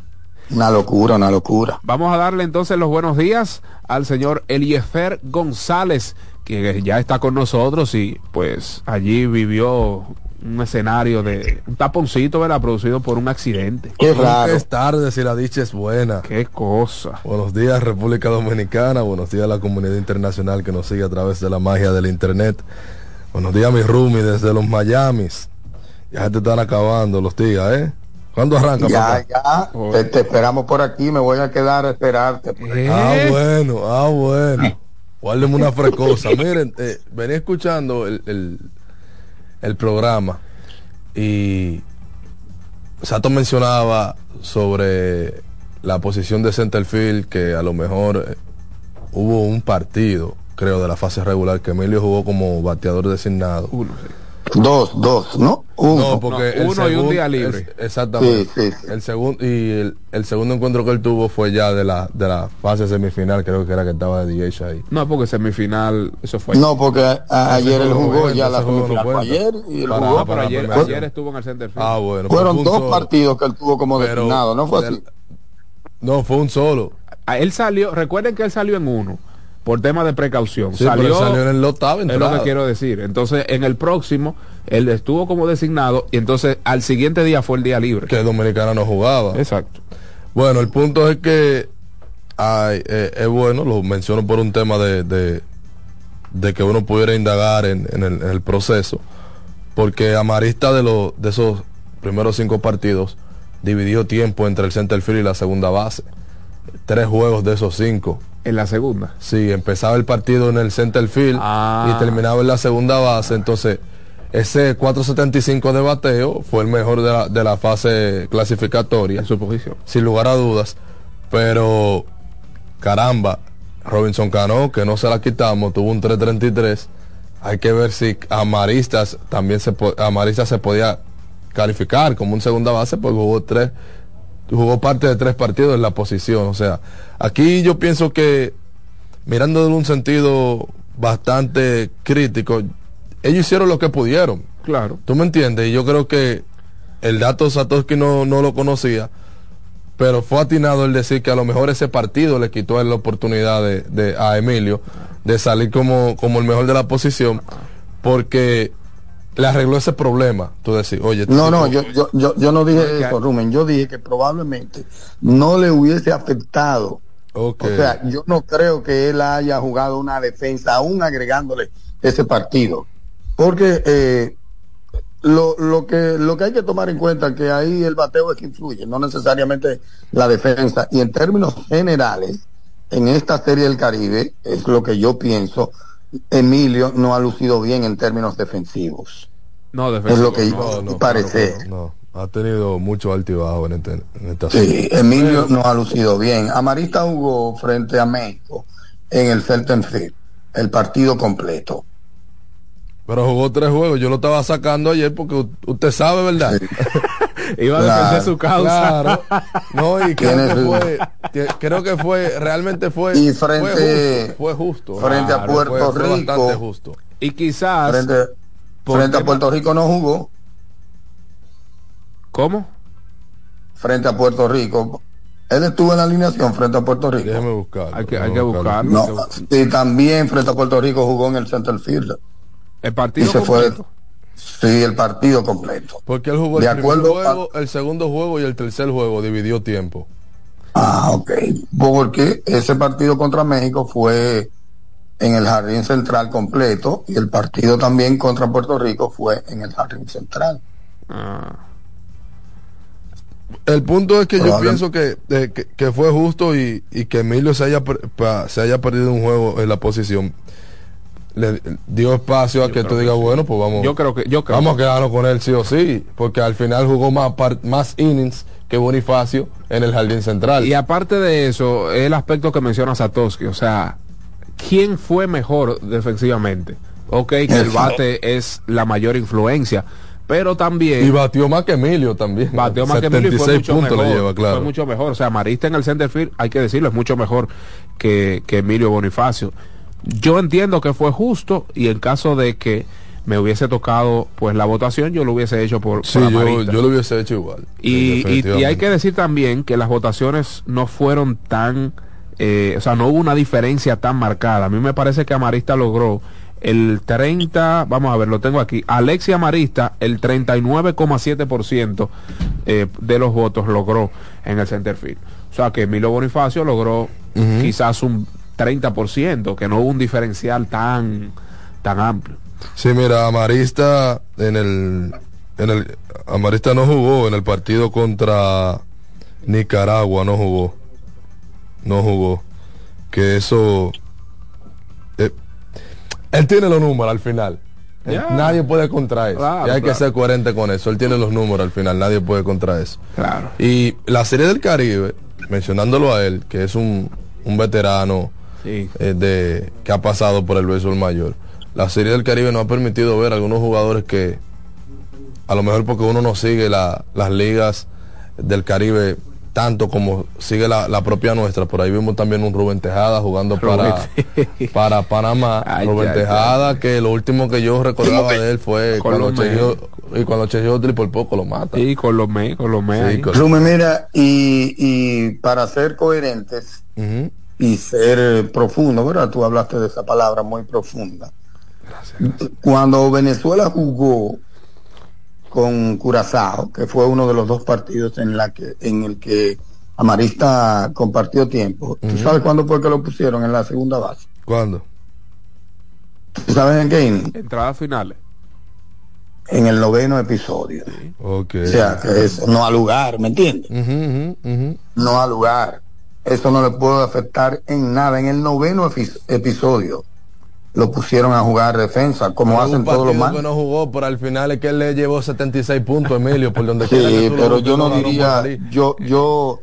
Una locura, una locura. Vamos a darle entonces los buenos días al señor Eliezer González, que ya está con nosotros y pues allí vivió un escenario de un taponcito, ¿verdad? Producido por un accidente. Nunca es tarde si la dicha es buena. Qué cosa. Buenos días República Dominicana, buenos días a la comunidad internacional que nos sigue a través de la magia del internet. Buenos días mi Rumi desde los Miamis. Ya te están acabando los días, ¿eh? ¿Cuándo arranca? Ya, papá? ya. Te, te esperamos por aquí. Me voy a quedar a esperarte. aquí. Ah, bueno, ah, bueno. Guárdeme una frecosa. [LAUGHS] Miren, eh, venía escuchando el, el, el programa y Sato mencionaba sobre la posición de centerfield que a lo mejor eh, hubo un partido, creo, de la fase regular que Emilio jugó como bateador designado. Dos, dos, ¿no? Uno. No, porque el uno y un día libre. es- exactamente. Sí, sí, El segundo y el, el segundo encuentro que él tuvo fue ya de la de la fase semifinal, creo que era que estaba de DH ahí. No, porque semifinal, eso fue. No, porque a- a- ayer él no jugó ya la no semifinal. fue cuenta. ayer y él Para- jugó. Pero para ayer, ayer estuvo en el center field. Ah, bueno. pues Fueron dos solo. partidos que él tuvo como Pero designado, ¿no fue así? del- No, fue un solo. Ah, Él salió, recuerden que él salió en uno por tema de precaución. Sí, salió, salió en el octavo es lo que quiero decir. Entonces, en el próximo, él estuvo como designado y entonces al siguiente día fue el día libre. Que Dominicana no jugaba. Exacto. Bueno, el punto es que ay, eh, es bueno, lo menciono por un tema de, de, de que uno pudiera indagar en, en el, en el proceso, porque Amarista de, los de esos primeros cinco partidos dividió tiempo entre el center field y la segunda base. Tres juegos de esos cinco. En la segunda. Sí, empezaba el partido en el center field Ah. y terminaba en la segunda base. Entonces, ese 4.75 de bateo fue el mejor de la, de la fase clasificatoria. En su posición. Sin lugar a dudas. Pero, caramba, Robinson Cano, que no se la quitamos, tuvo un 3.33. Hay que ver si a Maristas también se, po- a Maristas se podía calificar como un segunda base, porque jugó tres, jugó parte de tres partidos en la posición. O sea, aquí yo pienso que, mirando en un sentido bastante crítico, ellos hicieron lo que pudieron. Claro. ¿Tú me entiendes? Y yo creo que el dato Satoshi no, no lo conocía, pero fue atinado el decir que a lo mejor ese partido le quitó la oportunidad de, de- a Emilio de salir como, como el mejor de la posición, porque le arregló ese problema. Tú decís, oye, No, no, tipo- yo, yo, yo, yo no dije eso, Rumen. Yo dije que probablemente no le hubiese afectado. Ok. O sea, yo no creo que él haya jugado una defensa, aún agregándole ese partido. Porque eh, lo, lo, que, lo que hay que tomar en cuenta es que ahí el bateo es que influye, no necesariamente la defensa. Y en términos generales, en esta serie del Caribe, es lo que yo pienso, Emilio no ha lucido bien en términos defensivos. No, Es lo que defensivo, yo no, no, parece. no, ha tenido mucho altibajo en, este, en esta Sí, Emilio no ha lucido bien. Amarista jugó frente a México en el Celten Field, el partido completo. Pero jugó tres juegos, yo lo estaba sacando ayer porque usted sabe, ¿verdad? [LAUGHS] Iba a defender su causa. Claro. No, y [LAUGHS] creo que fue, creo que fue, realmente fue, y frente, fue justo. Fue justo frente a Puerto fue, Rico. bastante justo. Y quizás. Frente, frente a Puerto Rico no jugó. ¿Cómo? Frente a Puerto Rico. Él estuvo en la alineación frente a Puerto Rico. Déjeme buscar. Hay que, hay que buscarlo. No, y también frente a Puerto Rico jugó en el Center Field. El partido y se completo. Fue, sí, el partido completo. Porque él jugó de el acuerdo primer juego, a... el segundo juego y el tercer juego, dividió tiempo. Ah, ok. Porque ese partido contra México fue en el jardín central completo y el partido también contra Puerto Rico fue en el jardín central. Ah. El punto es que yo pienso que, eh, que, que, fue justo y, y, que Emilio se haya, se haya perdido un juego en la posición. Le dio espacio a yo que tú digas, bueno, pues vamos. Yo creo que, yo creo vamos a quedarnos con él sí o sí, porque al final jugó más, más innings que Bonifacio en el jardín central. Y aparte de eso, el aspecto que menciona Satoshi, o sea, ¿quién fue mejor defensivamente? Ok, que el bate es la mayor influencia, pero también y batió más que Emilio también batió más que Emilio y fue mucho puntos mejor, le lleva, claro. fue mucho mejor o sea Marista en el center field hay que decirlo es mucho mejor que, que Emilio Bonifacio yo entiendo que fue justo y en caso de que me hubiese tocado pues la votación yo lo hubiese hecho por, sí, por yo, yo, lo hubiese hecho igual y, y, y, hay que decir también que las votaciones no fueron tan eh, o sea no hubo una diferencia tan marcada a mí me parece que Amarista logró el 30, vamos a ver, lo tengo aquí, Alexia Marista, el 39,7% eh, de los votos logró en el centerfield. O sea que Emilio Bonifacio logró uh -huh. quizás un 30%, que no hubo un diferencial tan, tan amplio. Sí, mira, Amarista en el, en el, Amarista no jugó en el partido contra Nicaragua, no jugó. No jugó. Que eso él tiene los números al final. Yeah. Nadie puede contra eso. Claro, y hay claro. que ser coherente con eso. Él tiene los números al final. Nadie puede contra eso. Claro. Y la Serie del Caribe, mencionándolo a él, que es un, un veterano sí. eh, de, que ha pasado por el béisbol mayor. La Serie del Caribe nos ha permitido ver algunos jugadores que, a lo mejor porque uno no sigue la, las ligas del Caribe tanto como sigue la, la, propia nuestra. Por ahí vimos también un Rubén Tejada jugando para, para Panamá. [LAUGHS] Ay, Rubén ya, Tejada, ya. que lo último que yo recordaba de él fue cuando Chejo, y cuando Chejiotli por poco lo mata. Y con los me, con los me. Sí, con... Rubén, mira, y, y para ser coherentes uh -huh. Y ser profundo, ¿verdad? Tú hablaste de esa palabra muy profunda. Gracias, gracias. Cuando Venezuela jugó con Curazao, que fue uno de los dos partidos en la que en el que Amarista compartió tiempo. Uh -huh. ¿Tú sabes cuándo fue que lo pusieron en la segunda base? ¿Cuándo? ¿Tú sabes en qué? Entradas finales. En el noveno episodio. Okay. O sea, que eso no ha lugar, ¿me entiendes? Uh -huh, uh -huh. No ha lugar. Eso no le puede afectar en nada. En el noveno episodio lo pusieron a jugar defensa, como pero hacen todos los más. que no jugó, pero al final es que él le llevó 76 puntos, Emilio, por donde sí, que pero yo no diría, yo, yo,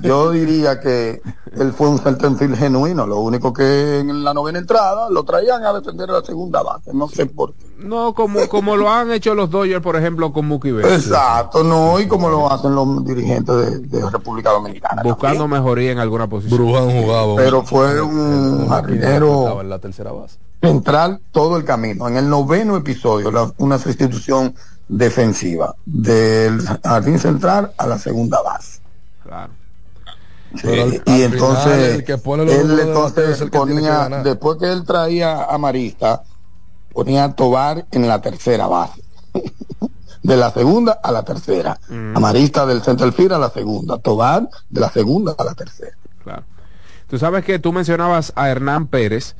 yo diría que él fue un centerfield genuino. Lo único que en la novena entrada lo traían a defender la segunda base. No sé por qué. No, como, como lo han hecho los Dodgers, por ejemplo, con Mookie Betts. Exacto, no, y como lo hacen los dirigentes de, de República Dominicana. Buscando también. mejoría en alguna posición. Brujan jugaba. Pero fue un jardinero en la tercera base. central todo el camino. En el noveno episodio, la, una sustitución defensiva del jardín central a la segunda base. Claro. Sí, al, y al entonces él entonces ponía que después que él traía a Marista ponía a Tobar en la tercera base de la segunda a la tercera mm. Amarista del center field a la segunda Tobar de la segunda a la tercera claro tú sabes que tú mencionabas a Hernán Pérez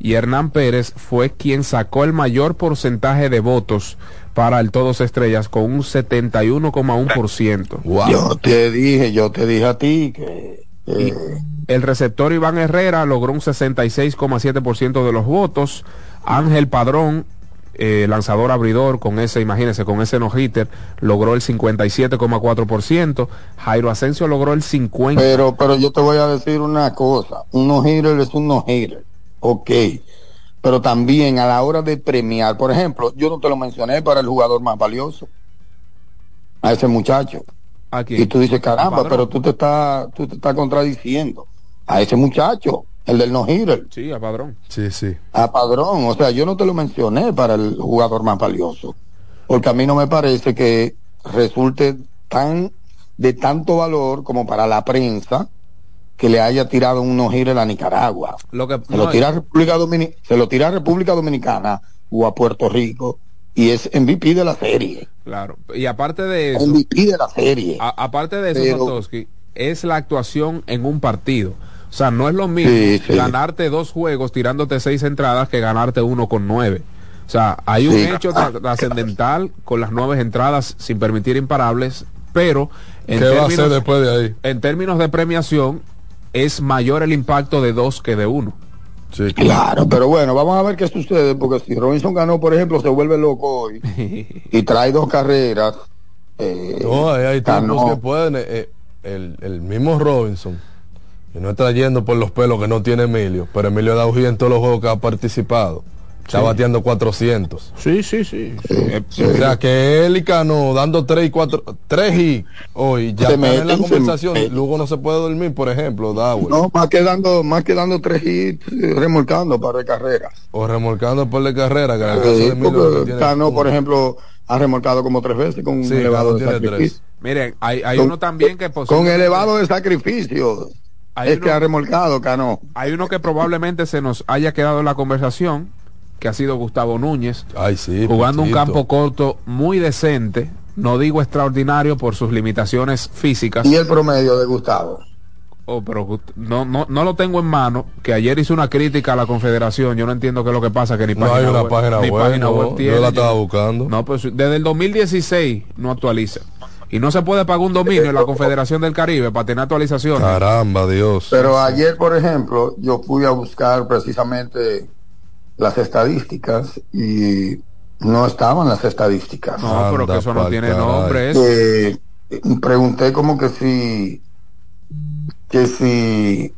y Hernán Pérez fue quien sacó el mayor porcentaje de votos para el Todos Estrellas con un 71,1%. Wow. Yo te dije, yo te dije a ti que... Eh... el receptor Iván Herrera logró un 66,7% de los votos. Ángel Padrón eh, lanzador abridor con ese, imagínense, con ese no-hitter, logró el 57,4%, Jairo Asensio logró el 50%. Pero, pero yo te voy a decir una cosa, un no-hitter es un no-hitter, ok, pero también a la hora de premiar, por ejemplo, yo no te lo mencioné para el jugador más valioso, a ese muchacho. Y tú dices, caramba, pero tú te estás, tú te estás contradiciendo. A ese muchacho, el del no hitter. Sí, a Padrón. Sí, sí. A Padrón. O sea, yo no te lo mencioné para el jugador más valioso. Porque a mí no me parece que resulte tan de tanto valor como para la prensa que le haya tirado un no hitter a Nicaragua. Lo que, se, lo tira a República se lo tira a República Dominicana o a Puerto Rico y es MVP de la serie. Claro, y aparte de eso, MVP de la serie. aparte de eso, es la actuación en un partido. O sea, no es lo mismo ganarte dos juegos tirándote seis entradas que ganarte uno con nueve. O sea, hay un hecho trascendental con las nueve entradas sin permitir imparables, pero en términos, después de ahí? en términos de premiación es mayor el impacto de dos que de uno. claro. pero bueno, vamos a ver qué sucede, porque si Robinson ganó, por ejemplo, se vuelve loco hoy [LAUGHS] y trae dos carreras. Eh, no, hay, tiempos que pueden. Eh, el, el mismo Robinson y no está yendo por los pelos que no tiene Emilio, pero Emilio ha dado en todos los juegos que ha participado. Está bateando 400. Sí, sí, sí. O sea que él y Cano dando 3 y 4, 3 y hoy ya están en la conversación. Luego no se puede dormir, por ejemplo, No, más que dando, más que dando 3 hits, remolcando para de carreras. O remolcando por de carrera, que en el caso de Emilio. Cano, por ejemplo, ha remolcado como tres veces con un elevado de sacrificio. Miren, hay, hay uno también que Con elevado de sacrificio es que ha remolcado, Cano. Hay uno que probablemente se nos haya quedado en la conversación, que ha sido Gustavo Núñez, Ay, sí, jugando un campo corto muy decente, no digo extraordinario por sus limitaciones físicas. ¿Y el promedio de Gustavo? Oh, pero no, no, no lo tengo en mano, que ayer hizo una crítica a la Confederación, yo no entiendo qué es lo que pasa, que ni página hay una web, página ni página web tiene, Yo la estaba buscando. No, pues desde el 2016 no actualiza. Y no se puede pagar un dominio en la Confederación del Caribe para tener actualizaciones. Caramba, Dios. Pero ayer, por ejemplo, yo fui a buscar precisamente las estadísticas y no estaban las estadísticas. No, pero que eso no tiene nombre. Eh, pregunté como que si que si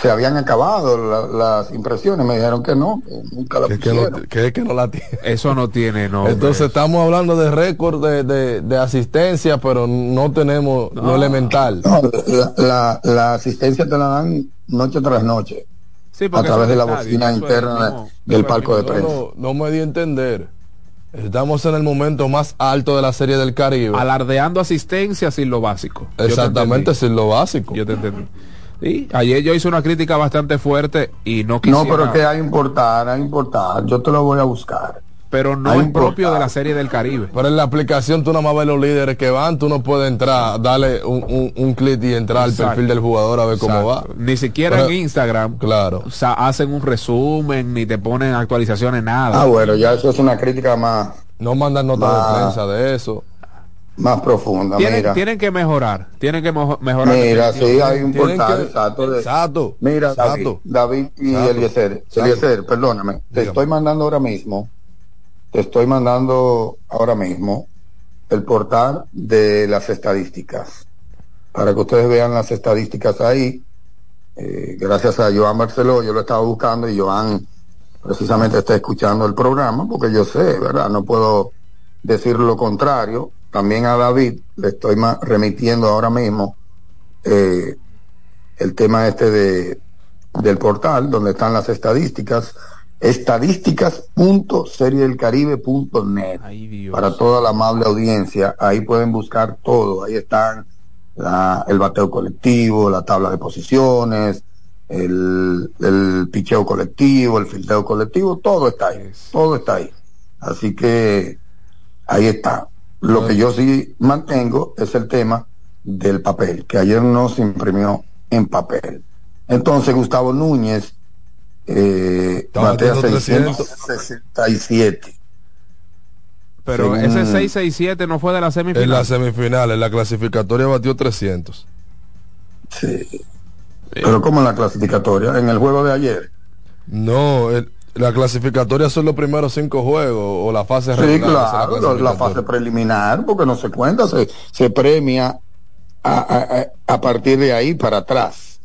se habían acabado las impresiones. Me dijeron que no, que nunca la que, que, no, la tiene. Eso no tiene no Entonces estamos hablando de récord de, de, asistencia, pero no tenemos lo elemental. la, la, asistencia te la dan noche tras noche. a través de la bocina interna del palco de prensa. No, me di a entender. Estamos en el momento más alto de la serie del Caribe. Alardeando asistencia sin lo básico. Exactamente, sin lo básico. Yo te entendí. Sí, ayer yo hice una crítica bastante fuerte y no quisiera... No, pero que hay importar, hay importar. Yo te lo voy a buscar. Pero no es propio de la serie del Caribe. Pero en la aplicación tú nada más ves los líderes que van, tú no puedes entrar, darle un, un, clic y entrar al perfil del jugador a ver cómo va. Ni siquiera en Instagram. Claro. O sea, hacen un resumen, ni te ponen actualizaciones, nada. Ah, bueno, ya eso es una crítica más. No mandan nota de prensa de eso más profunda. Tienen, mira. tienen que mejorar, tienen que mejorar. Mira, sí, hay un portal exacto. De, exacto. Mira, exacto. David, y Eliezer. Eliezer, perdóname. Te estoy mandando ahora mismo, te estoy mandando ahora mismo el portal de las estadísticas. Para que ustedes vean las estadísticas ahí. Eh, gracias a Joan Barceló, yo lo estaba buscando y Joan precisamente está escuchando el programa, porque yo sé, ¿verdad? No puedo decir lo contrario también a David le estoy remitiendo ahora mismo eh, el tema este de del portal donde están las estadísticas estadísticas.seriedelcaribe.net para toda la amable audiencia ahí pueden buscar todo. Ahí están el bateo colectivo la tabla de posiciones el, el picheo colectivo el filteo colectivo todo está ahí todo está ahí. Así que ahí está lo que yo sí mantengo es el tema del papel, que ayer no se imprimió en papel. Entonces Gustavo Núñez eh, batea 667. Pero ese 667 no fue de la semifinal. En la semifinal, en la clasificatoria batió 300. Sí. Pero como en la clasificatoria, en el juego de ayer. No, La clasificatoria son los primeros cinco juegos o la fase Sí, regular, claro, la, fase preliminar, porque no se cuenta, se, se premia a, a- partir de ahí para atrás,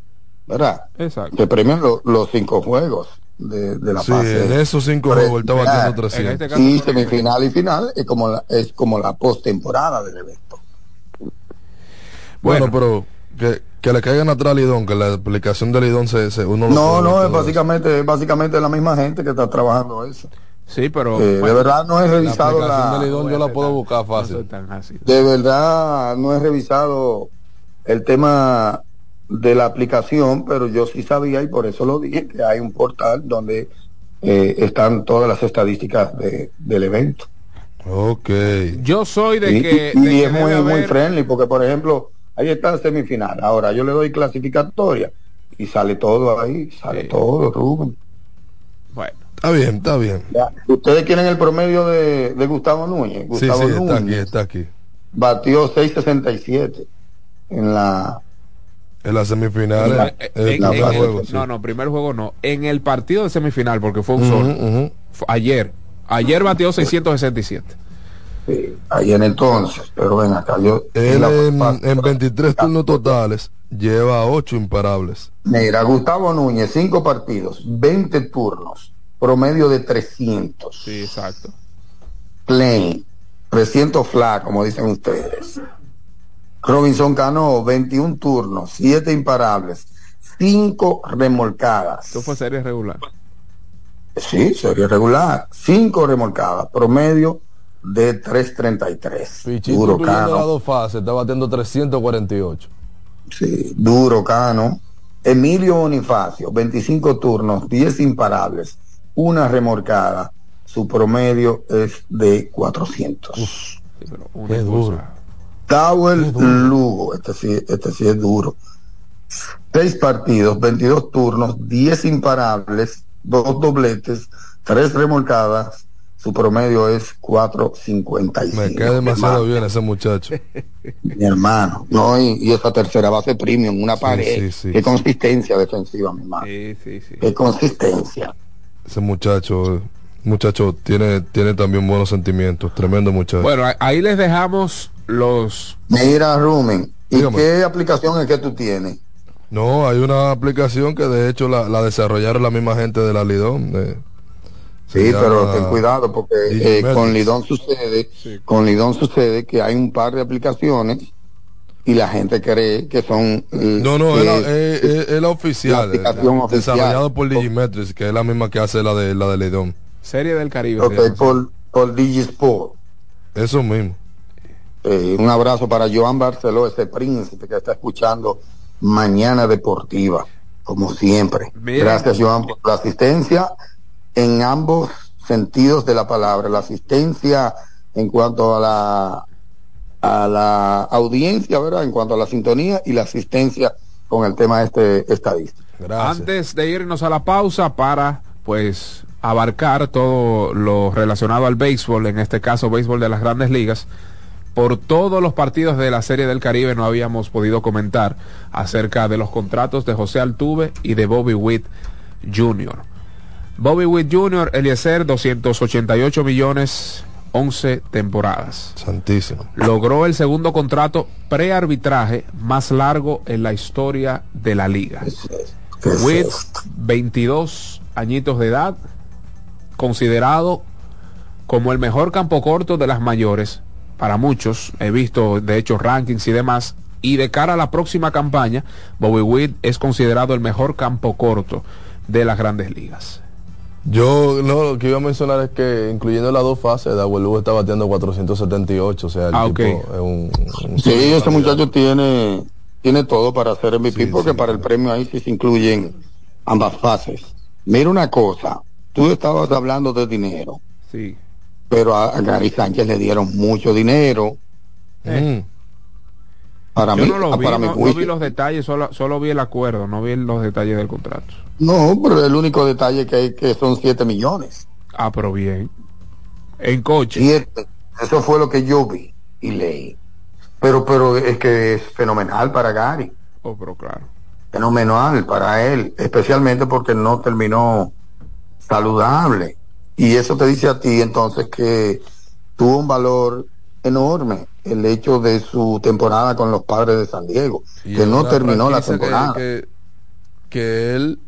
¿verdad? Exacto. Se premian lo- los cinco juegos de, de la Sí, fase. en esos cinco juegos preliminar. batiendo 300. Y semifinal y final es como la, es como la postemporada del evento. Bueno, pero que, que le caigan atrás a Lidón, que la aplicación de Lidón se, se- uno lo No, no, es básicamente, es básicamente la misma gente que está trabajando eso. Sí, pero. Eh, de verdad no he. La revisado aplicación la, de Lidón yo la puedo buscar fácil. de verdad no he revisado el tema de la aplicación, pero yo sí sabía y por eso lo dije que hay un portal donde eh, están todas las estadísticas de- del evento. Ok. Yo soy de y que. y de que es muy, muy friendly porque por ejemplo ahí está la semifinal. Ahora yo le doy clasificatoria y sale todo ahí, sale todo, Rubén. Bueno. Está bien, está bien. Ya, Ustedes quieren el promedio de, de Gustavo Núñez. Sí, Gustavo sí, está Núñez aquí, está aquí. batió 6.67 en la En la- el En- en el- juego, sí. No, no, primer juego no. En el partido de semifinal, porque fue un Ujú, solo. Ayer. Ayer batió 667. Ahí en entonces, pero ven acá, yo Él la- en, en 23 turnos totales lleva 8 imparables. mira, Gustavo Núñez, 5 partidos, 20 turnos, promedio de 300. Sí, exacto. Plain, 300 flat, como dicen ustedes. Robinson Cano, 21 turnos, 7 imparables, 5 remolcadas. Esto fue serie regular. Sí, sería regular. 5 remolcadas, promedio de 333. Pichito, Duro incluyendo las Cano. dos fases, está batiendo 348. Sí, duro Cano. Emilio Bonifacio, 25 turnos, 10 imparables, una remolcada. Su promedio es de 400. Una Qué cosa. duro. Tower Lugo, este sí, este sí es duro. Seis partidos, 22 turnos, 10 imparables, dos dobletes, tres remolcadas. Su promedio es 4.55. Me queda demasiado hermano. bien ese muchacho. Mi hermano. No, y, y esa tercera base premium, una pared. sí, sí, Qué sí. consistencia defensiva, mi hermano. Sí, sí, sí. Qué consistencia. Ese muchacho, muchacho tiene, tiene también buenos sentimientos. Tremendo muchacho. Bueno, ahí les dejamos los. Mira, Rumen, ¿y Dígame. qué aplicación es que tú tienes? No, hay una aplicación que de hecho la, la desarrollaron la misma gente de la Lidón. eh, se Sí, pero ten cuidado porque eh, con Lidón sucede, con Lidón sucede que hay un par de aplicaciones y la gente cree que son eh, No, no, es la, es- es- es la oficial. La aplicación eh, oficial. Desarrollado por Digimetrics, que es la misma que hace la de la de Lidón. Serie del Caribe. ok, se llama. por, por Digisport. Eso mismo. Eh, un abrazo para Joan Barceló, ese príncipe que está escuchando Mañana Deportiva, como siempre. Mira. Gracias, Joan, por la asistencia en ambos sentidos de la palabra. La asistencia en cuanto a la a la audiencia, ¿verdad? En cuanto a la sintonía y la asistencia con el tema este estadístico. Gracias. Antes de irnos a la pausa para pues abarcar todo lo relacionado al béisbol, en este caso béisbol de las grandes ligas, por todos los partidos de la Serie del Caribe no habíamos podido comentar acerca de los contratos de José Altuve y de Bobby Witt Jr. Bobby Witt Jr., Eliezer, 288 millones, 11 temporadas. Santísimo. Logró el segundo contrato prearbitraje más largo en la historia de la liga. ¿Qué es Witt, esto? 22 añitos de edad, considerado como el mejor campo corto de las mayores, para muchos, he visto de hecho rankings y demás, y de cara a la próxima campaña, Bobby Witt es considerado el mejor campo corto de las grandes ligas. Yo no, lo que iba a mencionar es que incluyendo las dos fases, Dawel Lugo está batiendo 478, o sea, el Ah, tipo ok. es un, un Sí, ese calidad. muchacho tiene tiene todo para ser MVP Sí, porque sí, para sí. el premio ahí sí se incluyen ambas fases. Mira una cosa, tú estabas hablando de dinero, Sí. pero a, a Gary Sánchez le dieron mucho dinero Mm. Para Yo mí, no lo ah, vi, para no, mi no juicio. vi los detalles, solo, solo vi el acuerdo, no vi los detalles del contrato. No, pero el único detalle que hay que son 7 millones. Ah, pero bien. En coche. Siete. Eso fue lo que yo vi y leí. Pero pero es que es fenomenal para Gary. Oh, pero claro. fenomenal para él, especialmente porque no terminó saludable. Y eso te dice a ti entonces que tuvo un valor enorme el hecho de su temporada con los padres de San Diego, Y que no terminó la que- temporada. Que, que él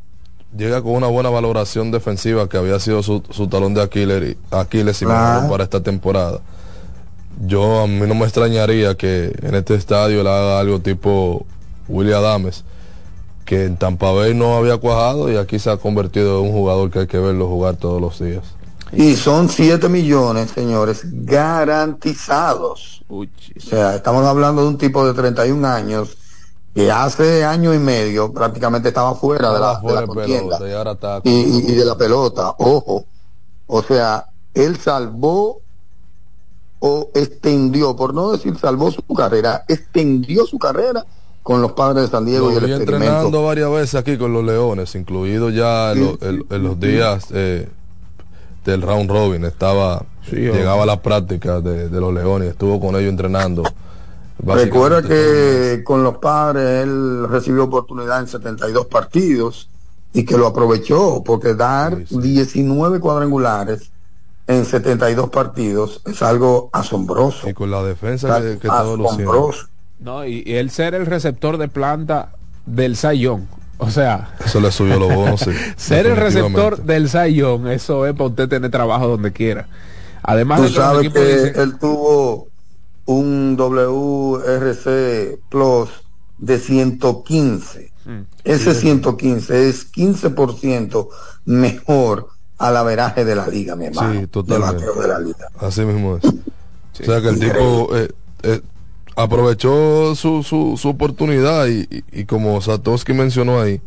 llega con una buena valoración defensiva que había sido su, su talón de Aquiles, Aquiles y Claro. para esta temporada. Yo a mí no me extrañaría que en este estadio le haga algo tipo William Adames, que en Tampa Bay no había cuajado y aquí se ha convertido en un jugador que hay que verlo jugar todos los días. Y son 7 millones, señores, garantizados. O sea, estamos hablando de un tipo de 31 años que hace año y medio prácticamente estaba fuera de la, de la Fuera de contienda pelota, y ahora está y, y- y de la pelota. Ojo, o sea, él salvó o extendió, por no decir salvó su carrera, extendió su carrera con los padres de San Diego Lo y el entrenando varias veces aquí con los Leones, incluido ya en, lo- en- en los días eh, del round robin. Estaba, llegaba a las prácticas de, de los Leones, estuvo con ellos entrenando. Recuerda que con los padres él recibió oportunidad en 72 partidos y que lo aprovechó porque dar 19 cuadrangulares en 72 partidos es algo asombroso. Y con la defensa que, que todos los asombroso. No, y, y él ser el receptor de planta del Sayón. O sea, Eso le subió los bonos. sí, [LAUGHS] ser el receptor del Sayón, eso es para usted tener trabajo donde quiera. Además Tú sabes que dicen- él tuvo un WRC Plus de 115. Mm. Ese Sí. 115 es 15% mejor al averaje de la liga, mi hermano. Sí, de totalmente. de la liga. Así mismo es. o sea que el tipo eh, eh, aprovechó su, su, su oportunidad y, y- y como Satoshi mencionó ahí,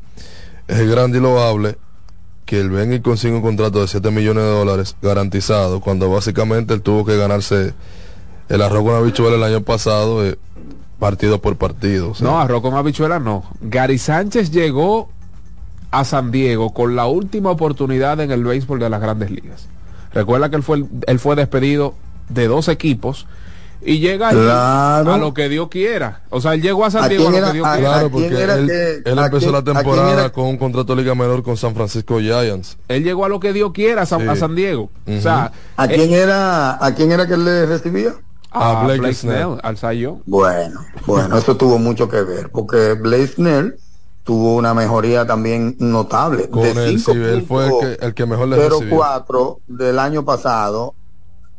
es grande y loable que él venga y consiga un contrato de 7 millones de dólares garantizado cuando básicamente él tuvo que ganarse el arroz con habichuela el año pasado eh, partido por partido. No, arroz con habichuela no. Gary Sánchez llegó a San Diego con la última oportunidad en el béisbol de las grandes ligas. Recuerda que él fue, él fue despedido de dos equipos y llega ahí Claro. a lo que Dios quiera. O sea, él llegó a San ¿A Diego a lo que Dios a- quiera. Claro, ¿a quién porque él, que- él a empezó quién- la temporada con un contrato de liga menor con San Francisco Giants. Él llegó a lo que Dios quiera a San, Sí. a San Diego. O sea, ¿A quién era, a quién era que él le recibía? a, a Blake Blake Snell. Al Sayón. Bueno, bueno, eso tuvo mucho que ver, porque Blaze Snell tuvo una mejoría también notable. Con de él, sí, él fue el que, el que mejor le recibió. 0.4 del año pasado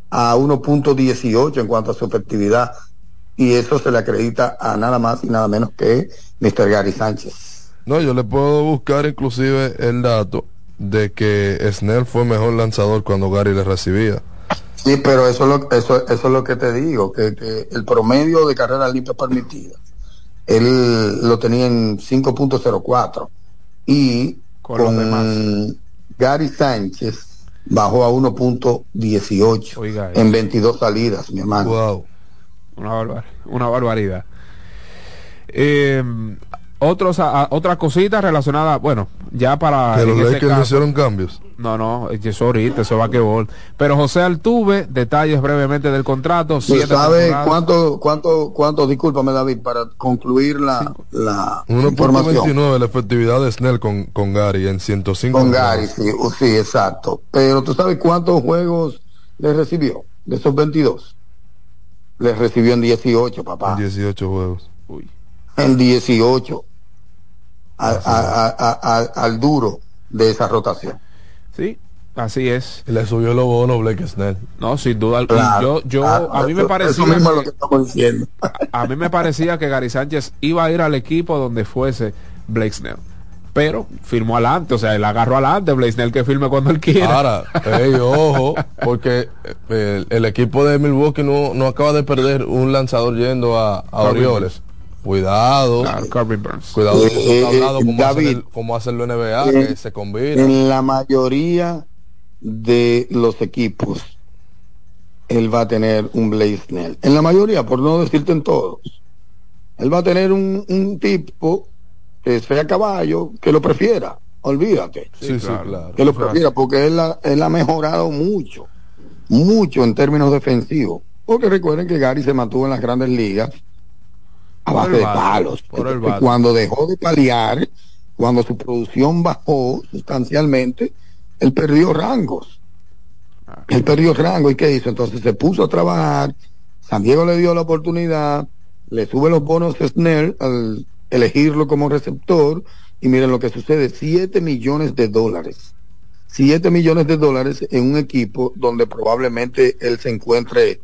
a 1.18 en cuanto a su efectividad. Y eso se le acredita a nada más y nada menos que Mr. Gary Sánchez. No, yo le puedo buscar inclusive el dato de que Snell fue mejor lanzador cuando Gary le recibía. Sí, pero eso es lo, eso, eso es lo que te digo, que, que el promedio de carreras limpias permitidas, él lo tenía en 5.04 y Con con, Gary Sánchez bajó a 1.18 Oiga en 22 salidas, mi hermano. Wow. Una, barbar- una barbaridad. Eh, otros, a- a- otra cosita relacionada, bueno, ya para. Que los Lakers hicieron cambios. No, no, eso ahorita, eso va que vol. Pero José Altuve, detalles brevemente del contrato. ¿Tú siete sabes temporadas. cuánto, cuánto, cuánto, discúlpame David, para concluir la, la información? 1.29 la efectividad de Snell con, con Gary en 105. Con. Gary, sí, uh, sí, exacto. Pero tú sabes cuántos juegos le recibió de esos 22. Le recibió en 18, papá. 18 juegos. En 18. A- a- a- a- a- al duro de esa rotación. Sí, así es. Y le subió los bonos Blake Snell. No, sin duda. Claro, yo, yo, claro, a mí me parecía. Eso mismo es lo que- que estamos diciendo. a mí me parecía que Gary Sánchez iba a ir al equipo donde fuese Blake Snell. Pero firmó adelante, o sea, él agarró adelante Blake Snell que firme cuando él quiera. Ahora, ojo, porque eh, el, el equipo de Milwaukee no, no acaba de perder un lanzador yendo a, Orioles. Cuidado. Claro, Corbin Burns. Cuidado, Eh, se está eh, como, David, hacen el- como hacen los NBA, eh, que se combina. En la mayoría de los equipos, él va a tener un Blaze Snell. En la mayoría, por no decirte en todos. Él va a tener un, un tipo que sea caballo, que lo prefiera. Olvídate. Sí, sí, claro. Que lo prefiera, porque él ha, él ha mejorado mucho. Mucho en términos defensivos. Porque recuerden que Gary se mantuvo en las grandes ligas a base de palos. cuando dejó de paliar, cuando su producción bajó sustancialmente, él perdió rangos. Él perdió rango y qué hizo? Entonces se puso a trabajar, San Diego le dio la oportunidad, le sube los bonos Snell al elegirlo como receptor y miren lo que sucede, 7 millones de dólares. 7 millones de dólares en un equipo donde probablemente él se encuentre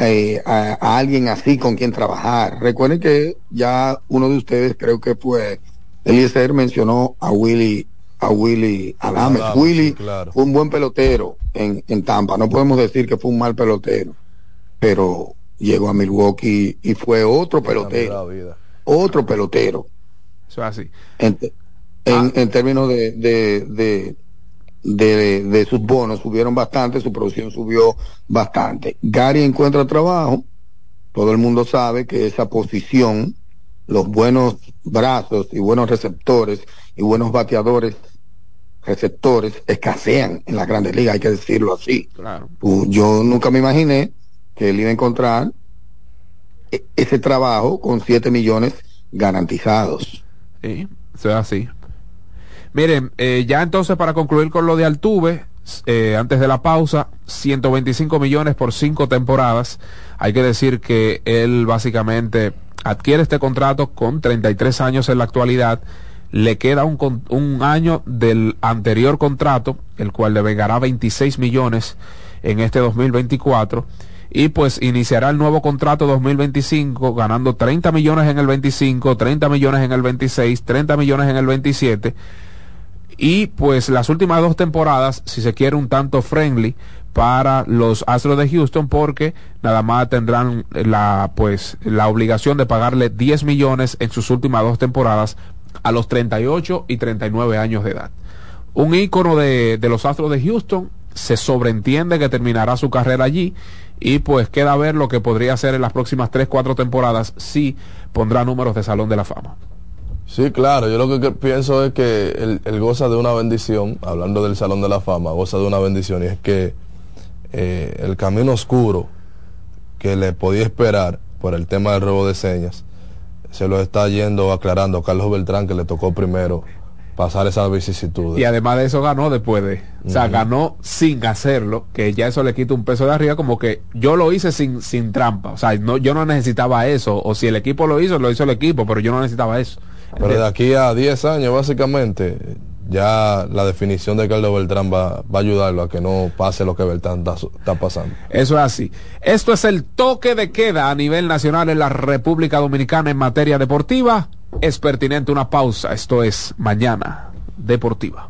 eh, a, alguien así con quien trabajar. Recuerden que ya uno de ustedes, creo que fue Eliezer, mencionó a Willy a Willy Adames. Willy fue un buen pelotero en, en Tampa. No podemos decir que fue un mal pelotero, pero llegó a Milwaukee y fue otro pelotero. Otro pelotero. Eso es así. En, en, ah. términos de, de, de, de, sus bonos, subieron bastante, su producción subió bastante. Gary encuentra trabajo. Todo el mundo sabe que esa posición, los buenos brazos y buenos receptores y buenos bateadores receptores escasean en las grandes ligas, hay que decirlo así. Claro. Yo nunca me imaginé que él iba a encontrar e-, ese trabajo con 7 millones garantizados. Sí, eso es así. Miren, eh, ya entonces para concluir con lo de Altuve, eh, antes de la pausa, 125 millones por cinco temporadas. Hay que decir que él básicamente adquiere este contrato con 33 años en la actualidad. Le queda un, un año del anterior contrato, el cual le vengará 26 millones en este 2024 y pues iniciará el nuevo contrato 2025 ganando 30 millones en el 25, 30 millones en el 26, 30 millones en el 27 y pues las últimas dos temporadas, si se quiere un tanto friendly para los Astros de Houston porque nada más tendrán la pues la obligación de pagarle 10 millones en sus últimas dos temporadas a los 38 y 39 años de edad. Un ícono de, de los Astros de Houston se sobreentiende que terminará su carrera allí y pues queda ver lo que podría hacer en las próximas 3, 4 temporadas si pondrá números de Salón de la Fama. Sí, claro, yo lo que pienso es que él, goza de una bendición, hablando del Salón de la Fama, goza de una bendición y es que eh, el camino oscuro que le podía esperar por el tema del robo de señas, se lo está yendo aclarando Carlos Beltrán, que le tocó primero pasar esa vicisitud. Y además de eso ganó después de, o sea, ganó sin hacerlo, que ya eso le quita un peso de arriba, como que yo lo hice sin, sin trampa, o sea, no, yo no necesitaba eso, o si el equipo lo hizo, lo hizo el equipo, pero yo no necesitaba eso. Pero de aquí a 10 años, básicamente, ya la definición de Carlos Beltrán va, va, a ayudarlo a que no pase lo que Beltrán está, pasando. Eso es así. Esto es el toque de queda a nivel nacional en la República Dominicana en materia deportiva. Es pertinente una pausa. Esto es Mañana Deportiva.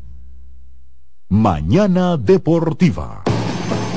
Mañana Deportiva.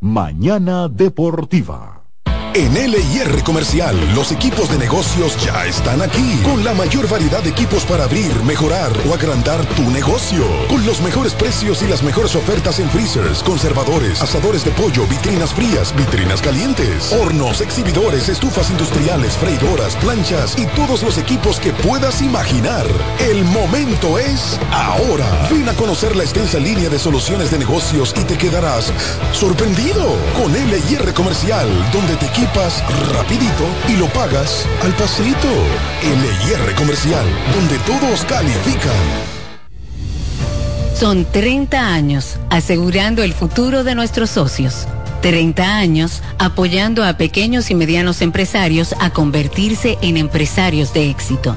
Mañana Deportiva. En LIR Comercial, los equipos de negocios ya están aquí, con la mayor variedad de equipos para abrir, mejorar o agrandar tu negocio, con los mejores precios y las mejores ofertas en freezers, conservadores, asadores de pollo, vitrinas frías, vitrinas calientes, hornos, exhibidores, estufas industriales, freidoras, planchas y todos los equipos que puedas imaginar. El momento es ahora. Ven a conocer la extensa línea de soluciones de negocios y te quedarás sorprendido con LIR Comercial, donde te equipas rapidito y lo pagas al pasito. LIR Comercial, donde todos califican. Son 30 años asegurando el futuro de nuestros socios. 30 años apoyando a pequeños y medianos empresarios a convertirse en empresarios de éxito.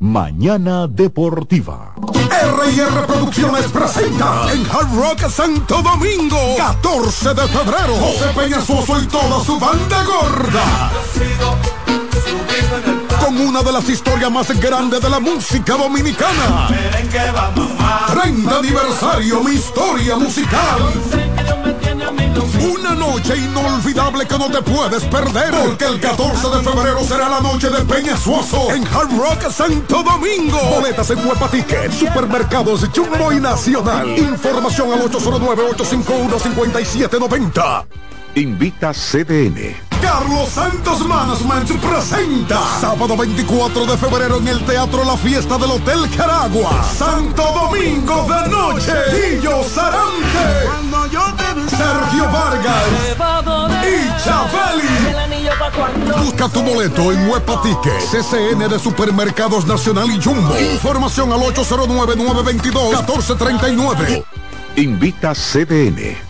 Mañana Deportiva. R&R Producciones presenta en Hard Rock Santo Domingo, 14 de febrero, José Peñasoso y toda su banda gorda. Con una de las historias más grandes de la música dominicana. 30 aniversario, mi historia musical. Una noche inolvidable que no te puedes perder. Porque el 14 de febrero será la noche de Peñasuoso en Hard Rock Santo Domingo. Boletas en Huepa Supermercados Jumbo y Nacional. Información al 809-851-5790. Invita CDN. Carlos Santos Management presenta sábado 24 de febrero en el Teatro La Fiesta del Hotel Caragua. Santo Domingo de noche. Guillo Sarante. Sergio Vargas y Chabeli. Busca tu boleto en Huepa Ticket, CCN de Supermercados Nacional y Jumbo. Información al 809-922-1439. Invita CDN.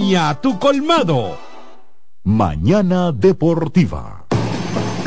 a tu colmado. Mañana Deportiva.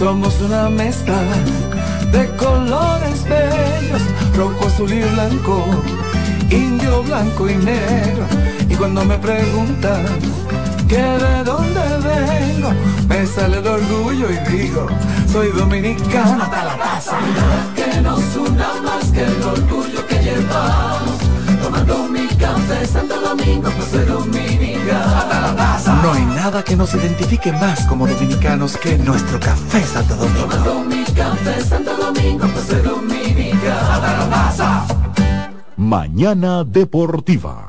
Somos una mezcla de colores bellos, rojo, azul y blanco, indio, blanco y negro. Y cuando me preguntan que de dónde vengo, me sale el orgullo y digo, soy dominicano hasta la taza. Que nos una más que el orgullo que llevamos, Tomando mi café Santo Domingo, soy dominicano. No hay nada que nos identifique más como dominicanos que nuestro café Santo Domingo. Tomando mi café Santo Domingo, pues soy dominicano. Mañana Deportiva.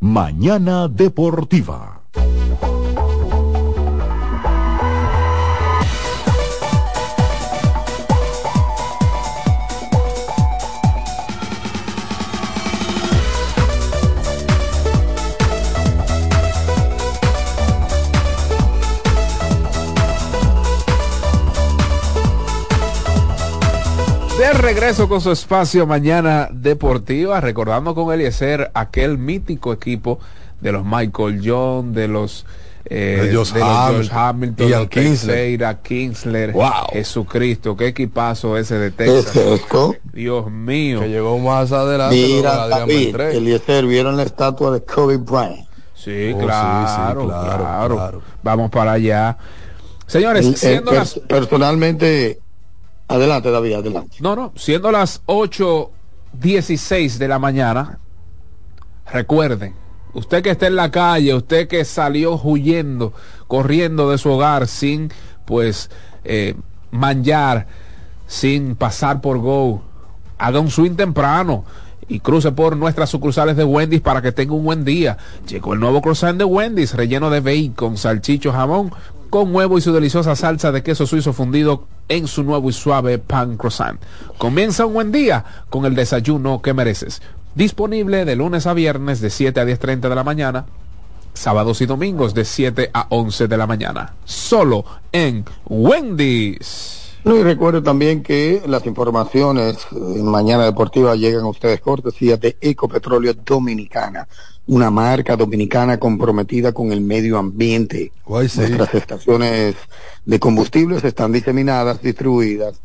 Mañana Deportiva. Regreso con su espacio Mañana Deportiva, recordando con Eliezer aquel mítico equipo de los Michael John, de los, eh, De Josh de los Hamilton, Josh Hamilton, Ian los Kinsler. Teixeira, Kinsler, Wow. Jesucristo, qué equipazo ese de Texas. Dios mío. Que llegó más adelante. Mira, David. Eliezer, ¿vieron la estatua de Kobe Bryant? Sí, Oh, claro, sí, claro, claro, claro. Vamos para allá. Señores, El- el siendo pers- las Personalmente, adelante, David, adelante. No, no, siendo las 8.16 de la mañana, recuerden, usted que está en la calle, usted que salió huyendo, corriendo de su hogar sin, pues, eh, manjar, sin pasar por Go, haga un swing temprano y cruce por nuestras sucursales de Wendy's para que tenga un buen día. Llegó el nuevo croissant de Wendy's, relleno de bacon, salchicho, jamón, con huevo y su deliciosa salsa de queso suizo fundido en su nuevo y suave pan croissant. Comienza un buen día con el desayuno que mereces. Disponible de lunes a viernes de 7 a 10.30 de la mañana, sábados y domingos de 7 a 11 de la mañana. Solo en Wendy's. Y recuerde también que las informaciones en Mañana Deportiva llegan a ustedes cortesía de Ecopetróleo Dominicana, una marca dominicana comprometida con el medio ambiente. Nuestras estaciones de combustibles están diseminadas, distribuidas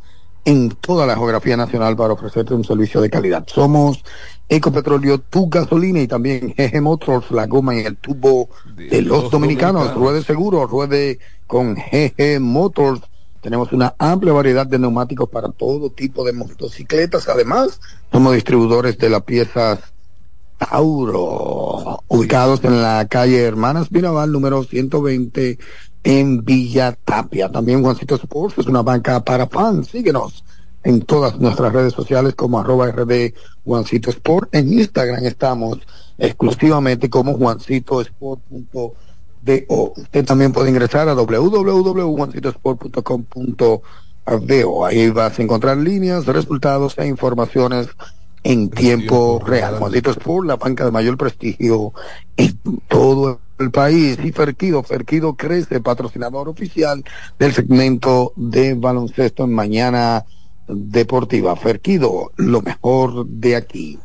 en toda la geografía nacional para ofrecerte un servicio de calidad. Somos Ecopetróleo, tu gasolina y también GG Motors, la goma y el tubo de, los, los dominicanos. dominicanos. Ruede seguro, ruede con GG Motors. Tenemos una amplia variedad de neumáticos para todo tipo de motocicletas. Además, somos distribuidores de las piezas Tauro, ubicados en la calle Hermanas Mirabal, número 120 en Villa Tapia. También Juancito Sports es una banca para fans. Síguenos en todas nuestras redes sociales como arroba rd Juancito Sport. En Instagram estamos exclusivamente como juancitosport.do. Usted también puede ingresar a www.juancitosport.com.do. Ahí vas a encontrar líneas, resultados e informaciones en tiempo real. Juancito Sport, la banca de mayor prestigio en todo el país. Y Ferquido, Ferquido crece, patrocinador oficial del segmento de baloncesto en Mañana Deportiva. Ferquido, lo mejor de aquí.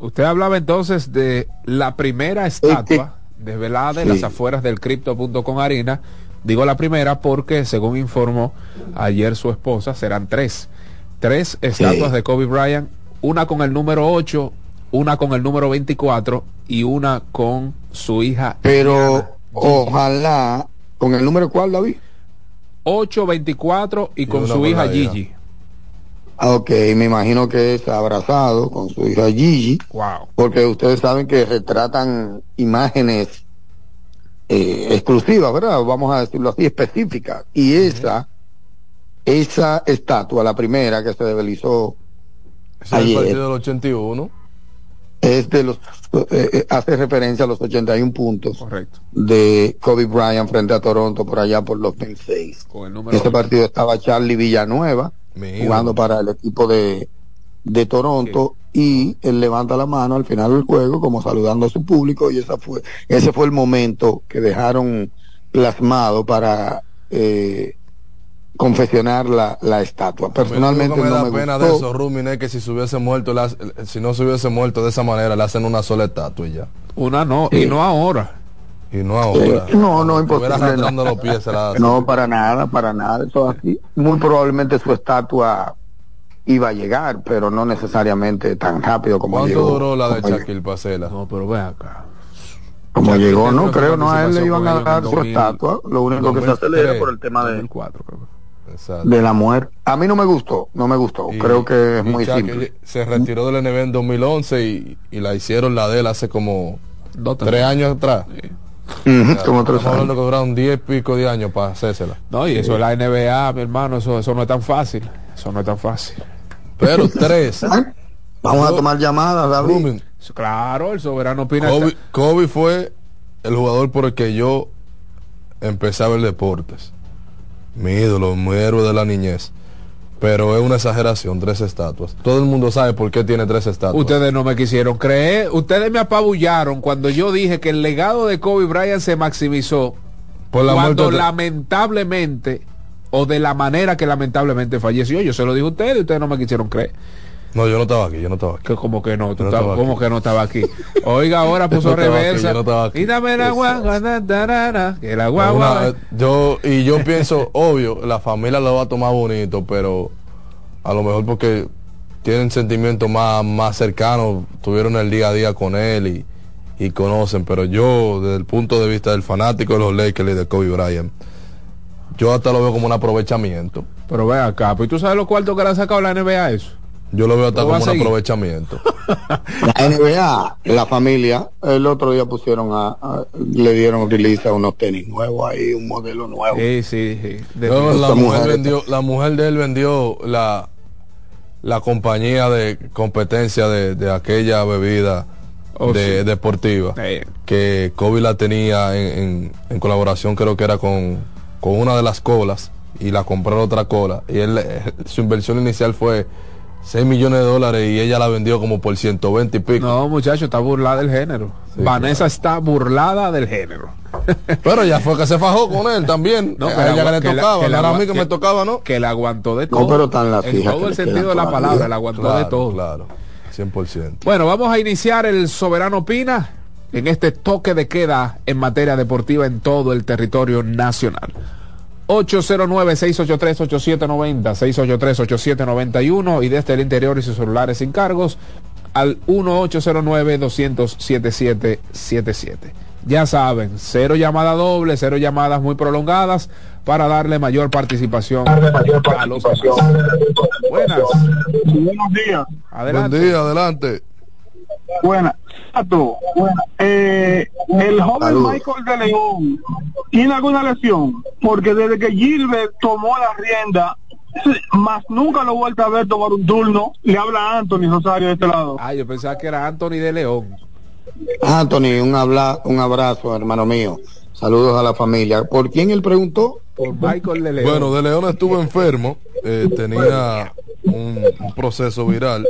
Usted hablaba entonces de la primera estatua desvelada en Sí. las afueras del Crypto.com Arena. Digo la primera porque, según informó ayer su esposa, serán tres. Tres estatuas de Kobe Bryant, una con el número 8, una con el número 24 y una con su hija. Pero ojalá, con el número cuál, David? 8, 24 y con una su con hija. Gigi. Ah, Ok, me imagino que es abrazado con su hija Gigi. Wow. Porque ustedes saben que retratan imágenes eh, exclusivas, ¿verdad? Vamos a decirlo así, específicas. Y esa, esa estatua, la primera que se develizó Ese es el partido del 81. es de los, eh, eh, hace referencia a los 81 puntos Correcto. de Kobe Bryant frente a Toronto por allá por los 2006. Con el número Ese partido estaba Charlie Villanueva jugando para el equipo de, de Toronto y él levanta la mano al final del juego como saludando a su público y esa fue ese fue el momento que dejaron plasmado para eh, confeccionar la, la estatua. Personalmente me no da me pena gustó. de eso, Rumin, es que si se hubiese muerto, hace- si no se hubiese muerto de esa manera, le hacen una sola estatua y ya. Una no, Sí. y no ahora. Y no ahora. Eh, no, no, imposible. no. los pies, la. No, para nada, para nada. Eso es así. Muy probablemente su estatua iba a llegar, pero no necesariamente tan rápido como ¿Cuánto llegó. duró la de Shaquille Pasela? No, pero ve acá. como Shaquille llegó, no creo, no a él le iban a dar su 2000, estatua. Lo único que se 2003. acelera por el tema de, 2004, creo. Exacto. de la muerte. A mí no me gustó, no me gustó. Y- creo que es muy Shaquille simple. Se retiró del NBA en 2011 y, y la hicieron la de él hace como Dos, tres años atrás. Como tres Estamos hablando años. que duraron 10 y pico de años para hacérsela. No, y eso es la NBA, mi hermano, eso, eso no es tan fácil. Eso no es tan fácil. Pero tres. [LAUGHS] Vamos a tomar llamadas, David. Claro, el soberano opina. Kobe, Kobe fue el jugador por el que yo empecé a ver deportes. Mi ídolo, mi héroe de la niñez. Pero es una exageración, tres estatuas. Todo el mundo sabe por qué tiene tres estatuas. Ustedes no me quisieron creer, ustedes me apabullaron cuando yo dije que el legado de Kobe Bryant se maximizó por la cuando de- lamentablemente o de la manera que lamentablemente falleció. Yo se lo dije a ustedes y ustedes no me quisieron creer. No, yo no estaba aquí, yo no estaba aquí. Que como que no, tú no estabas- como aquí. que no estaba aquí. Oiga, ahora [LAUGHS] puso no aquí, reversa. no y dame da, da, que la guagua. Una- yo y yo pienso [LAUGHS] obvio la familia lo va a tomar bonito pero a lo mejor porque tienen sentimientos más más cercanos tuvieron el día a día con él y, y conocen pero yo desde el punto de vista del fanático de los Lakers y de Kobe Bryant yo hasta lo veo como un aprovechamiento Pero ve acá, pues tú sabes los cuartos que le ha sacado la NBA a eso. Yo lo veo hasta ¿Lo como a un seguir? aprovechamiento [LAUGHS] La NBA, la familia, el otro día pusieron a, a- le dieron release a unos tenis nuevos ahí, un modelo nuevo. Sí, sí, sí. No, la mujer vendió la mujer de él vendió la la compañía de competencia de, de aquella bebida Oh, de, sí. deportiva Eh, que Kobe la tenía en, en- en colaboración creo que era con, con una de las colas y la compró otra cola y él eh, su inversión inicial fue 6 millones de dólares y ella la vendió como por 120 y pico No, muchacho, está burlada del género. Sí, Vanessa está burlada del género. [LAUGHS] pero ya fue que se fajó con él también No, a que la ella le que la- tocaba que no la era a mí que, que- me tocaba no Que la aguantó de No, todo. pero tan las en todo el sentido de la palabra, la aguantó de claro, todo. claro 100% Bueno, vamos a iniciar el Soberano Opina en este toque de queda en materia deportiva en todo el territorio nacional. 809-683-8790, 683-8791 y desde el interior y sus celulares sin cargos al 1809-200-7777. Ya saben, cero llamada doble, cero llamadas muy prolongadas para darle mayor participación a los. Buenas, Buenos días. adelante. buen día adelante Buenas. Tato, Eh, el joven. Michael de León tiene alguna lesión porque desde que Gilbert tomó la rienda, más nunca lo he vuelto a ver tomar un turno. Le habla Anthony Rosario de este lado. Ah, yo pensaba que era Anthony de León. Anthony, un, habla, un abrazo, hermano mío. Saludos a la familia. ¿Por quién él preguntó? Por Michael de León. Bueno, De León estuvo enfermo, eh, tenía un, un proceso viral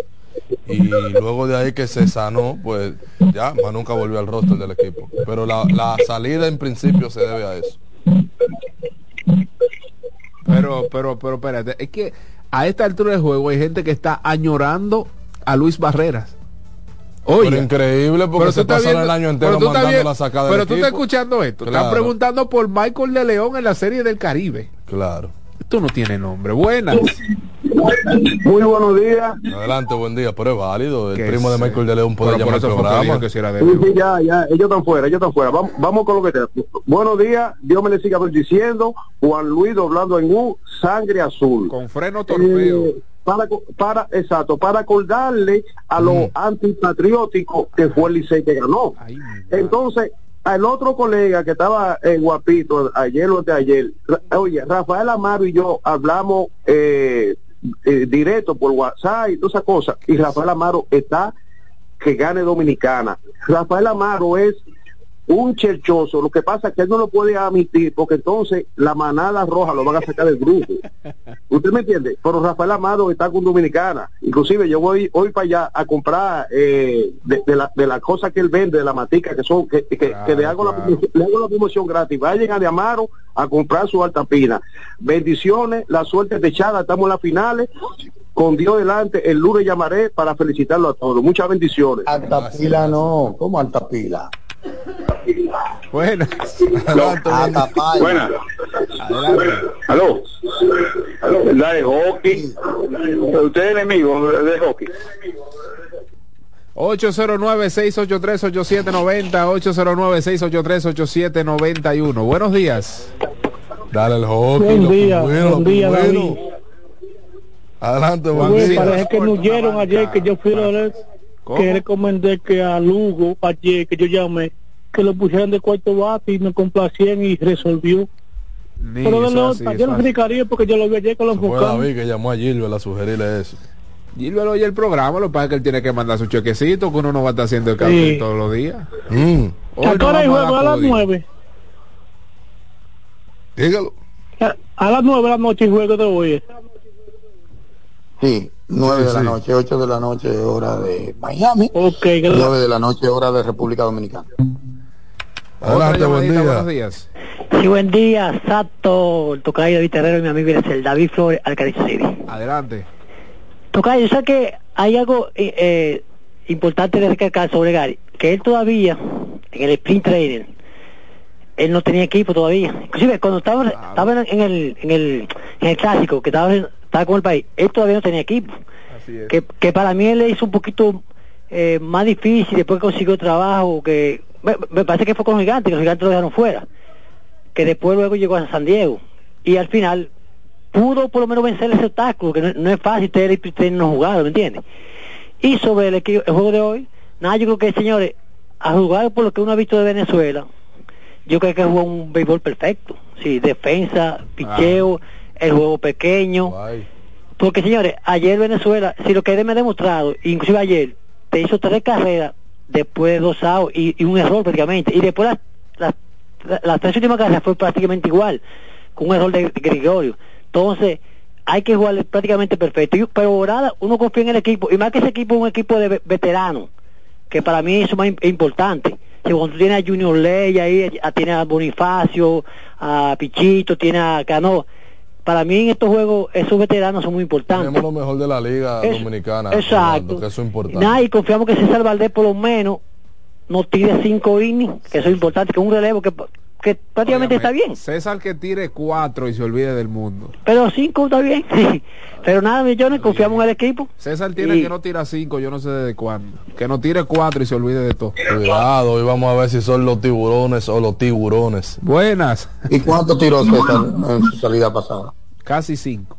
y luego de ahí que se sanó, pues ya, más nunca volvió al roster del equipo. Pero la, la salida en principio se debe a eso. Pero, pero, pero, espérate, es que a esta altura del juego hay gente que está añorando a Luis Barreras. Oye, Pero increíble porque pero se pasaron viendo- el año pero entero estás mandando la sacada Pero del tú estás escuchando esto. Están Claro. preguntando por Michael de León en la serie del Caribe. Claro. Esto no tiene nombre. Buenas. Muy buenos días. Adelante, buen día, pero es válido. El primo de. Michael de León puede llamar al programa. que si era de Sí, sí, ya, ya, ellos están fuera, ellos están fuera. Vamos, vamos con lo que te. Buenos días, Dios me le siga bendiciendo. Juan Luis doblando en U, sangre azul. Con freno torpeo. Eh, para, para, exacto, para acordarle a los antipatrióticos que fue el Licey que ganó. Entonces, al otro colega que estaba eh, guapito ayer o de ayer, oye, Rafael Amaro y yo hablamos eh, eh, directo por WhatsApp y todas esas cosas, y Rafael Amaro está que gane Dominicana. Rafael Amaro es un cherchoso. Lo que pasa es que él no lo puede admitir porque entonces la manada roja lo van a sacar del grupo. [LAUGHS] ¿Usted me entiende? Pero Rafael Amado está con Dominicana. Inclusive yo voy hoy para allá a comprar eh, de, la, de las cosas que él vende, de la matica, que son que, que, le, hago la, le hago la promoción gratis. Vayan a de Amaro a comprar su alta pina. Bendiciones, la suerte de echada, estamos en las finales con Dios delante, el lunes llamaré para felicitarlo a todos. Muchas bendiciones. Alta pila no, ¿cómo alta pila? Buenas. Buenas. Aló. La de hockey. Usted es enemigo de hockey. 809-683-8790, 809-683-8791. Buenos días. Dale el hockey. Buen día, buen día, David. Adelante, buen día. Parece que nos dieron ayer que yo fui a que recomendé que a Lugo, ayer que yo llamé, que lo pusieran de cuarto bate y me complacían y resolvió. Pero de lo, yo no explicaría porque yo lo vi ayer con los Fue David que llamó a Gilbert a sugerirle eso. Gilbert oye el programa, lo que pasa es que él tiene que mandar su chequecito, que uno no va a estar haciendo el cambio todos los días. Mm. ¿A qué hora juego? A las nueve. Dígalo. A, las nueve de la noche juego de hoy. Sí, 9 de la noche, 8 de la noche hora de Miami, okay, 9 de la noche hora de República Dominicana. Adelante, buen día. Buenos días. Sí, buen día, Sato, el tocayo David Terrero y mi amigo es el David Flores, Alcalá City. Adelante. Tocayo, yo sé que hay algo eh, eh, importante de recalcar sobre Gary, que él todavía, en el sprint training, él no tenía equipo todavía. Inclusive cuando estaba, estaba en, el, en, el, en el clásico, que estaba estaba con el país, él todavía no tenía equipo. Que, que para mí él le hizo un poquito eh, más difícil, después consiguió trabajo, que me, parece que fue con los gigantes, que los gigantes lo dejaron fuera, que después luego llegó a San Diego, y al final pudo por lo menos vencer ese obstáculo, que no, es fácil tener el no jugado, ¿me entiendes? Y sobre el, el juego de hoy, nada, yo creo que señores, a jugar por lo que uno ha visto de Venezuela, yo creo que jugó un béisbol perfecto, sí, defensa, picheo, el juego pequeño. Porque señores, ayer Venezuela, si lo que me ha demostrado, inclusive ayer, te hizo tres carreras después de dos outs y, un error prácticamente. Y después las, las, tres últimas carreras fue prácticamente igual, con un error de, Gregorio. Entonces, hay que jugar prácticamente perfecto. Y, pero ahora uno confía en el equipo, y más que ese equipo es un equipo de veteranos, que para mí eso es más importante. Si cuando tú tienes a Junior Ley ahí, tiene a Bonifacio, a Pichito, tiene a Cano, para mí en estos juegos esos veteranos son muy importantes. Tenemos lo mejor de la liga dominicana. Exacto. Que eso es importante. y confiamos que César Valdés por lo menos no tire cinco innings, que eso es importante, que un relevo que, que prácticamente está bien. César que tire cuatro y se olvide del mundo. Pero cinco está bien, [LAUGHS] sí. Pero nada, millones, confiamos en el equipo. César tiene que no tira cinco, yo no sé desde cuándo. Que no tire cuatro y se olvide de todo. Cuidado, hoy vamos a ver si son los tiburones o los tiburones. Buenas. ¿Y cuánto tiró [LAUGHS] César en su salida pasada? Casi cinco.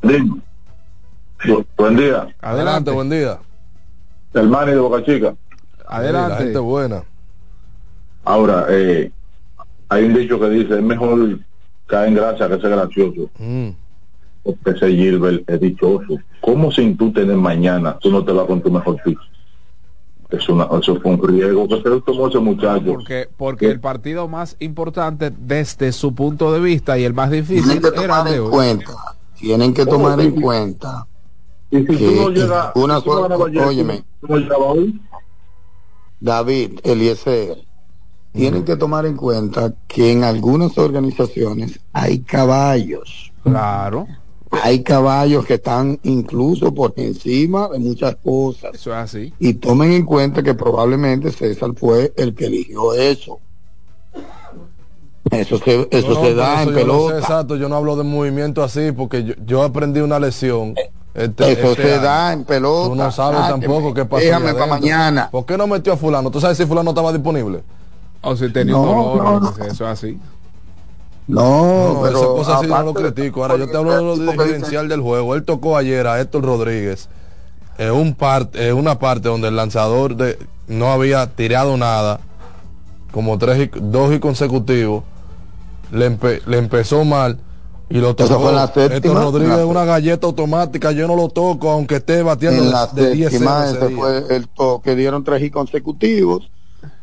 Buen día. Adelante, buen día. El Mani de Boca Chica. Adelante. Gente buena. Ahora, eh, hay un dicho que dice, es mejor caer en gracia que ser gracioso. Mm. Porque ese Gilbert es dichoso. ¿Cómo sin tú tener mañana, tú no te vas con tu mejor piso? Es una, eso fue un riesgo que se tomó ese muchacho. Porque, porque el partido más importante desde su punto de vista y el más difícil era de hoy. Cuenta tienen que tomar en cuenta y si tú no llegas una sola, óyeme, David, Eliezer, tienen que tomar en cuenta que en algunas organizaciones hay caballos. Claro. Hay caballos que están incluso por encima de muchas cosas. Eso es así. Y tomen en cuenta que probablemente César fue el que eligió eso. Eso se, eso se da en pelota. exacto, yo no hablo de movimiento así porque yo, aprendí una lesión. Este, eso este se da en pelota. Tú no sabes tampoco qué pasó. Déjame para mañana. ¿Por qué no metió a fulano? ¿Tú sabes si fulano estaba disponible? O si tenía un dolor, eso es así. No, esa pero cosa sí yo no lo critico. Ahora yo te hablo de lo diferencial del juego. Él tocó ayer a Héctor Rodríguez en un parte, en una parte donde el lanzador de no había tirado nada, como tres y, dos y consecutivos, le, empe- le empezó mal y lo Eso tocó. fue en la Héctor séptima, Rodríguez es una galleta automática, yo no lo toco aunque esté bateando en la de, de 10 séptima ese ese día. fue el toque dieron tres y consecutivos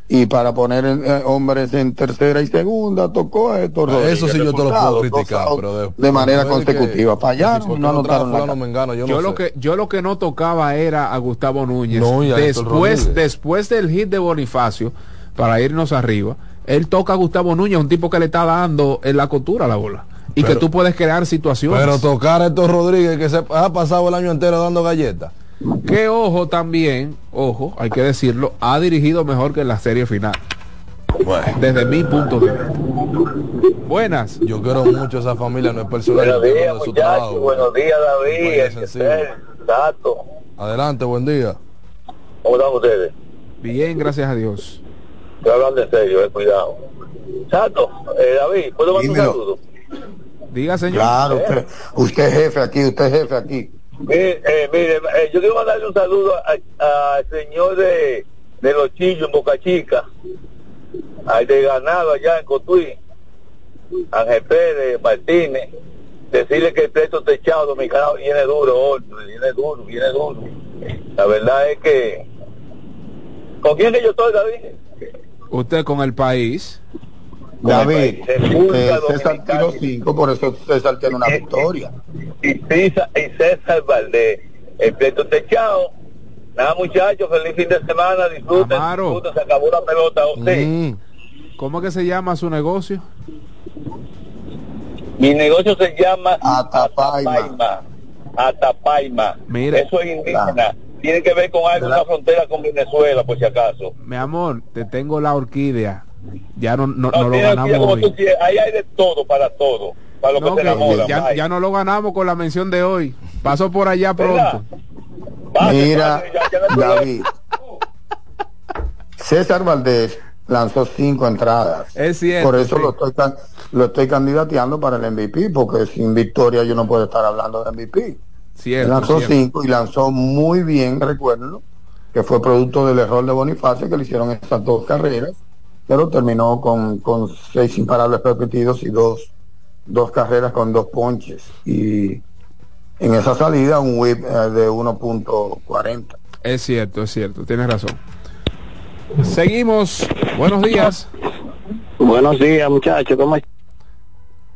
y para poner eh, hombres en tercera y segunda tocó a Héctor Eso Rodríguez. sí yo te lo puedo criticar, pero de, de manera consecutiva fallaron ¿por qué no anotaron la. Mengano? Yo, Yo, no lo sé. que yo lo que no tocaba era a Gustavo Núñez. No, y a Héctor después después del hit de Bonifacio para irnos arriba, él toca a Gustavo Núñez, un tipo que le está dando en la costura la bola y que tú puedes crear situaciones. Pero tocar a Héctor Rodríguez que se ha pasado el año entero dando galletas. que ojo también, ojo, hay que decirlo, ha dirigido mejor que en la serie final. Desde mi punto de vista. Buenas. Yo quiero mucho a esa familia, no es personal. Buenos días, de su muchachos. trabajo. Buenos días, David. Tato. Adelante, buen día. ¿Cómo están ustedes? Bien, gracias a Dios. Estoy hablando en serio, eh, cuidado. Tato, eh, David, ¿puedo mandar un saludo? Diga, señor. claro usted, usted es jefe aquí usted es jefe aquí Mire, eh, mire, eh, yo quiero mandarle un saludo al señor de, de Los Chillos en Boca Chica, al de Ganado allá en Cotuí, Ángel Pérez Martínez, decirle que el techo techado dominicano viene duro hoy, viene duro, viene duro. La verdad es que... ¿Con quién que yo estoy, David? Usted con el país. David República eh, César Dominicana. tiró cinco por eso César tiene una victoria y César, y César Valdés. El pleito techado. Nada muchachos, feliz fin de semana, disfruten, disfruten, se acabó la pelota. Sí. Mm. ¿Cómo que se llama su negocio? Mi negocio se llama Atapaima. Atapaima. Atapaima. Mira. Eso es indígena. Tiene que ver con algo, una frontera con Venezuela, por si acaso. Mi amor, te tengo la orquídea. Ya no, no, No, no lo ganamos hoy. tú ahí hay de todo para todo. Para lo No, que se que enamora. ya, ya no lo ganamos con la mención de hoy. Paso por allá pronto. mira David César Valdés lanzó cinco entradas Es cierto. por eso sí. lo estoy lo estoy candidateando para el MVP porque sin victoria yo no puedo estar hablando de MVP Cierto, lanzó cierto. cinco y lanzó muy bien, recuérdenlo, que fue producto del error de Bonifacio que le hicieron estas dos carreras, pero terminó con, con seis imparables repetidos y dos, dos carreras con dos ponches. Y en esa salida un whip eh, de 1.40. Es cierto, es cierto. Tienes razón. Seguimos. Buenos días. Buenos días, muchachos. ¿Cómo?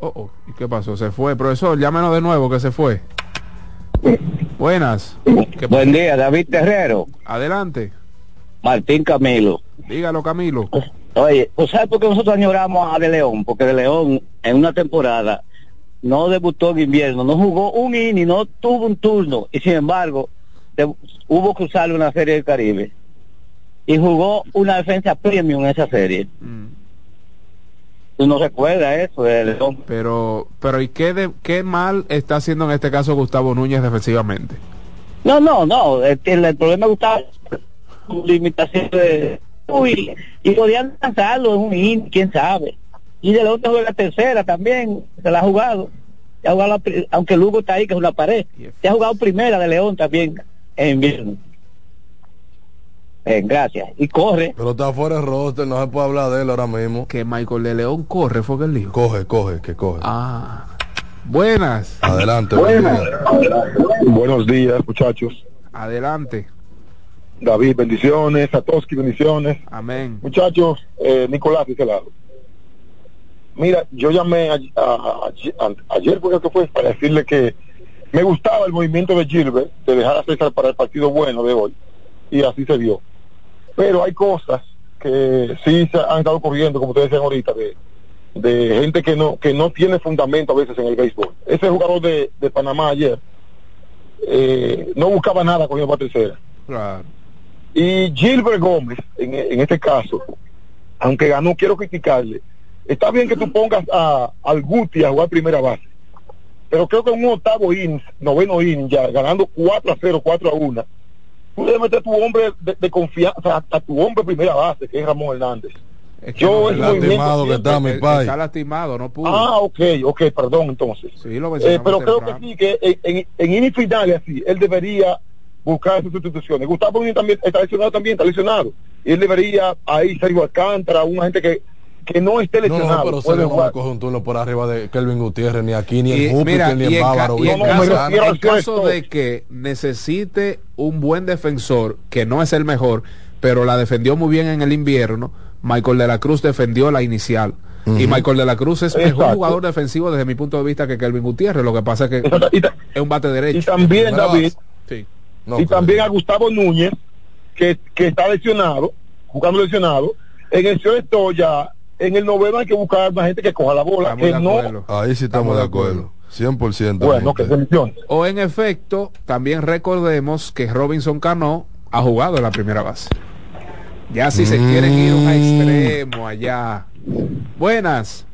Oh, oh, ¿y qué pasó? Se fue. Profesor, llámenos de nuevo que se fue. Buenas. Buen día, David Terrero. Adelante. Martín Camilo. Dígalo, Camilo. Oye, ¿tú sabes por qué nosotros añoramos a De León? Porque De León en una temporada no debutó en invierno, no jugó un inning, no tuvo un turno y sin embargo hubo que usarle una serie del Caribe y jugó una defensa premium en esa serie. Tú no recuerdas eso de León. Pero, pero ¿y qué, de, qué mal está haciendo en este caso Gustavo Núñez defensivamente? No, no, no. El, el- problema es Gustavo su limitación de uy, y podían lanzarlo en un in, quién sabe. Y de León te juega tercera también, se la ha jugado. Se ha jugado la aunque Lugo está ahí, que es una pared. Se ha jugado primera de León también en invierno. Eh, gracias. Y corre. Pero está fuera de roster, no se puede hablar de él ahora mismo. Que Michael de León corre, fue que él dijo. Coge, coge, que coge. Ah. Buenas. Adelante, buen. Buenos días, muchachos. Adelante. David, bendiciones. Satoshi, bendiciones. Amén. Muchachos, eh, Nicolás de ese lado. Mira, yo llamé a- a- a- a- ayer, porque que fue, para decirle que me gustaba el movimiento de Gilbert, de dejar a César para el partido bueno de hoy, y así se dio. Pero hay cosas que sí se han estado corriendo, como ustedes decían ahorita, de, de gente que no que no tiene fundamento a veces en el béisbol. Ese jugador de, de Panamá ayer eh, no buscaba nada con para tercera. Claro. Y Gilbert Gómez, en, en este caso, aunque ganó, quiero criticarle. Está bien que tú pongas a, al Guti a jugar primera base, pero creo que un octavo inning, noveno inning ya, ganando 4 a 0, 4 a 1, tú debes meter a tu hombre de, de confianza, a, a tu hombre primera base, que es Ramón Hernández. Es que Yo no, movimiento lastimado que está, mi pai. Está lastimado, no pudo. Ah, ok, ok, perdón entonces. Sí, lo Eh, pero creo que sí, que en, en, en así, él debería buscar sus sustituciones. Gustavo también está lesionado, también está lesionado. Y él debería ahí Sergio Alcántara, una gente que, que no esté No, lesionado. no, pero puede no jugar. coge un turno por arriba de Kelvin Gutiérrez, ni aquí, ni Y, en mira, Júpiter, ni en Bávaro. y en No, no, caso, en caso de que necesite un buen defensor, que no es el mejor, pero la defendió muy bien en el invierno, Michael de la Cruz defendió la inicial. Y Michael de la Cruz es mejor Exacto. jugador defensivo desde mi punto de vista que Kelvin Gutiérrez. Lo que pasa es que es un bate derecho. Y también, David, Sí. y también a Gustavo Núñez, que, que está lesionado, jugando lesionado. En el esto ya, en el noveno hay que buscar más gente que coja la bola, que no... Ahí sí estamos, de acuerdo. 100%. Bueno, que. O en efecto, también recordemos que Robinson Cano ha jugado en la primera base. Ya si se quieren ir a un extremo allá. Buenas.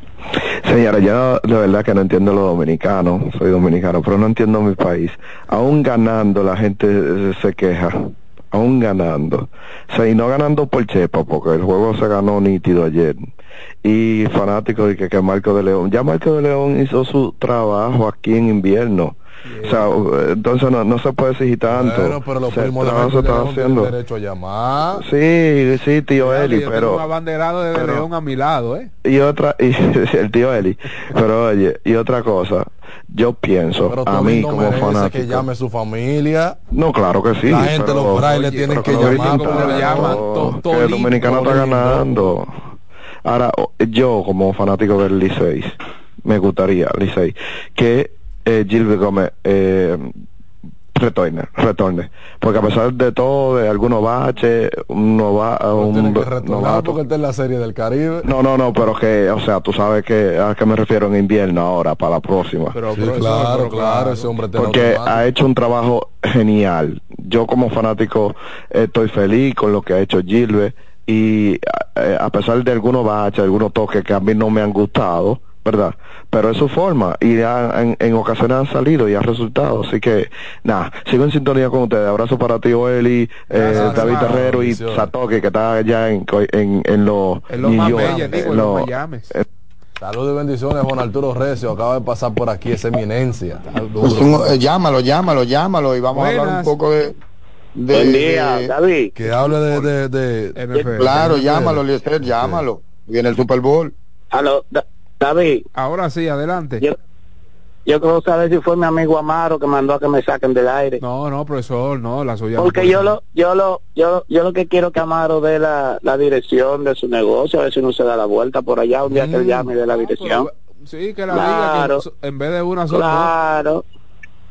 Señora, yo de verdad que no entiendo lo dominicano, soy dominicano, pero no entiendo mi país. Aún ganando la gente se queja, aún ganando. O sea, y no ganando por chepa, porque el juego se ganó nítido ayer. Y fanático de que, que Marco de León, ya Marco de León hizo su trabajo aquí en invierno. O sea, eh, entonces no, no se puede exigir tanto. Bueno, pero los O sea, primos de está haciendo. derecho a llamar. Sí, sí, tío Dale, Eli, yo tengo un pero... abanderado de pero- León a mi lado, ¿eh? y otra [LAUGHS] y el tío Eli pero oye y otra cosa yo pienso Pero a tú mí no como fanático que llame su familia. no claro que sí La gente, pero- los frailes oye, tienen pero que llamar. que el dominicano está ganando ahora yo como fanático del Licey me gustaría Licey que eh, Gilbert Gómez eh, retorne, retorne, porque a pesar de todo, de algunos baches, un, nova, un Tienen que retornar novato, porque está en la serie del Caribe. no, no, no, pero que, o sea, tú sabes que a qué me refiero en invierno ahora, para la próxima. Sí, claro, claro, ese hombre tiene Porque ha hecho un trabajo genial. Yo como fanático estoy feliz con lo que ha hecho Gilbert y eh, a pesar de algunos baches, algunos toques que a mí no me han gustado, ¿verdad? Pero es su forma y ha- en, en ocasiones han salido y ha resultado. Así que, nada, sigo en sintonía con ustedes. Abrazo para ti, Eli, eh, David hermano. Terrero y. Satoque, que está allá en, co- en, en los En los Mayames. Saludos y bendiciones, Juan Arturo Recio. Acaba de pasar por aquí esa eminencia. Es un- eh, llámalo, llámalo, llámalo y vamos a hablar un poco de... de- Buen día, de- David. Que hable de... de, de- Claro, NFL. llámalo, Eliezer, llámalo. Viene el Super Bowl. Da- David. Ahora sí, adelante. Yo, yo quiero saber si fue mi amigo Amaro que mandó a que me saquen del aire. No, no, profesor, no, la suya. no Porque puede yo lo, yo lo, yo, yo lo que quiero que Amaro dé la, la dirección de su negocio, a ver si no se da la vuelta por allá un día que él llame de la dirección. Sí, que la Claro. diga que en vez de una sola. Claro.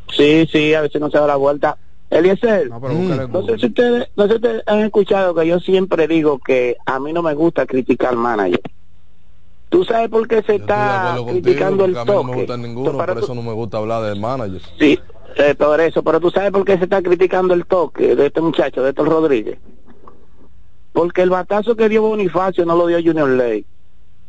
Sí, sí, a ver si no se da la vuelta. Eliezer, No, en no sé si ustedes, no sé si ustedes han escuchado que yo siempre digo que a mí no me gusta criticar manager. ¿Tú sabes por qué se está contigo, criticando el porque a mí no me toque? gusta ninguno, por eso no me gusta hablar del manager. Sí, eh, por eso, pero tú sabes por qué se está criticando el toque de este muchacho, de Héctor Rodríguez. Porque el batazo que dio Bonifacio no lo dio Junior Ley.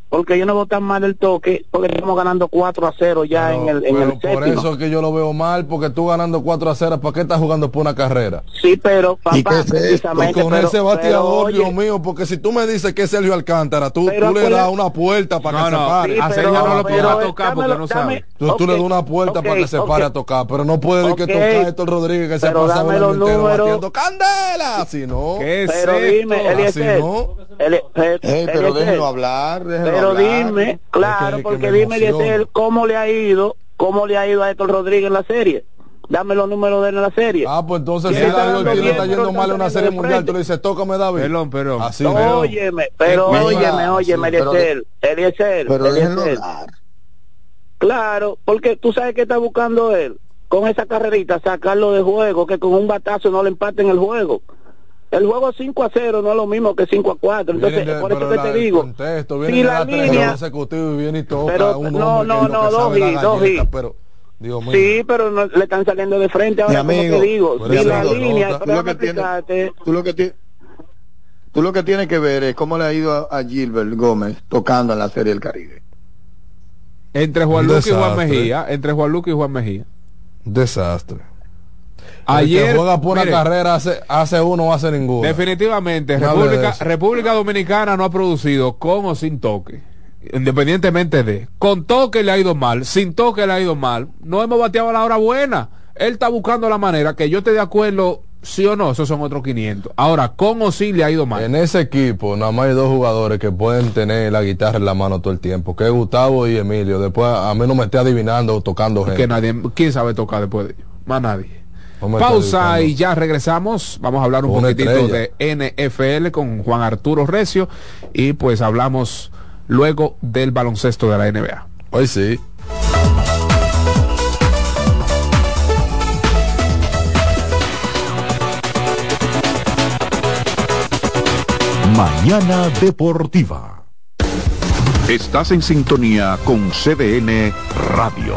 Porque yo no veo tan mal el toque, porque estamos ganando 4 a 0 ya en el, en Pero el por séptimo. eso es que yo lo veo mal, porque tú ganando 4 a 0, ¿para qué estás jugando por una carrera? Sí, pero ¿Y papá, qué precisamente, con pero- ese bateador, Dios mío, porque si tú me dices que es Sergio Alcántara, tú, Pero tú le das una puerta para No, que no, se pare. sí, A Sergio pero- no lo tocar porque no sabe. Tú, tú le das una puerta para que se pare a tocar, pero no puede decir que ok, tocar a Héctor Rodríguez que se pero pasa dame el entero batiendo candela, así no. pero dime, Así no. Pero déjenlo hablar, Pero hablar. dime, claro, que porque me dime. Eliezer, cómo le ha ido, cómo le ha ido a Héctor Rodríguez en la serie. Dame los números de él en la serie. Ah, pues entonces si él está David Ortiz le está yendo mal en una serie mundial, tú le dices, tócame David. Perdón, perdón. Así No, veo. óyeme, pero Mira, óyeme, óyeme, sí, pero- Eliezer, Eliezer, pero déjenlo. Claro, porque tú sabes que está buscando él con esa carrerita, sacarlo de juego, que con un batazo no le empaten el juego. El juego 5 a 0 no es lo mismo que 5 a 4. Entonces, de- por eso que te digo, contexto, viene si de la línea, y viene y toca Pero, un no, no, no, dos hits, dos pero Dios mío. sí, pero no, le están saliendo de frente ahora, Mi amigo, como te digo, si la línea, tú lo que tienes- explicarte, Tú lo que. Tú lo que tienes que ver es cómo le ha ido a, a Gilbert Gómez tocando en la Serie del Caribe. Entre Juan Luque y Juan. Mejía, entre Juan Luque y Juan Mejía. Desastre. Ayer juega por una carrera hace, hace uno o hace ninguno. Definitivamente, República, República Dominicana no ha producido con o sin toque. Independientemente de, con toque le ha ido mal, sin toque le ha ido mal. No hemos bateado a la hora buena. Él está buscando la manera que yo esté de acuerdo sí o no, esos son otros 500. Ahora, con o sin le ha ido mal. En ese equipo, nada más hay dos jugadores que pueden tener la guitarra en la mano todo el tiempo, que es Gustavo y Emilio. Después, a mí no me esté adivinando o tocando gente. Que nadie, ¿quién sabe tocar después de ellos? Más nadie. Pausa y ya regresamos. Vamos a hablar un poquitito de NFL con Juan Arturo Recio y pues hablamos luego del baloncesto de la NBA. Hoy sí. Mañana Deportiva. Estás en sintonía con CDN Radio.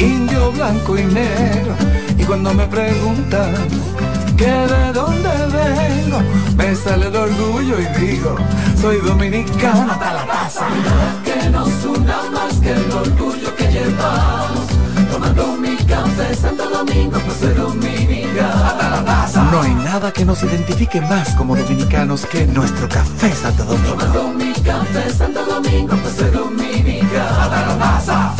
indio, blanco y negro. Y cuando me preguntan que de dónde vengo, me sale el orgullo y digo, soy dominicano hasta la taza. Que nos una más que el orgullo que llevamos. Tomando mi café Santo Domingo, pues soy dominicano hasta la taza. No hay nada que nos identifique más como dominicanos que nuestro café Santo Domingo. Tomando mi café Santo Domingo, pues soy dominicano hasta la taza.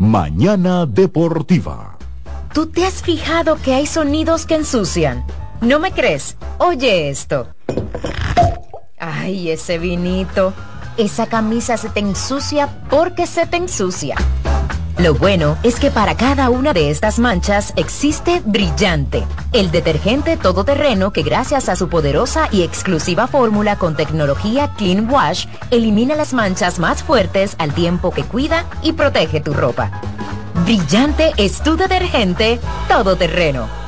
Mañana Deportiva. ¿Tú te has fijado que hay sonidos que ensucian? ¿No me crees? Oye esto. Ay, ese vinito. Esa camisa se te ensucia porque se te ensucia. Lo bueno es que para cada una de estas manchas existe Brillante, el detergente todoterreno que gracias a su poderosa y exclusiva fórmula con tecnología Clean Wash elimina las manchas más fuertes al tiempo que cuida y protege tu ropa. Brillante es tu detergente todoterreno.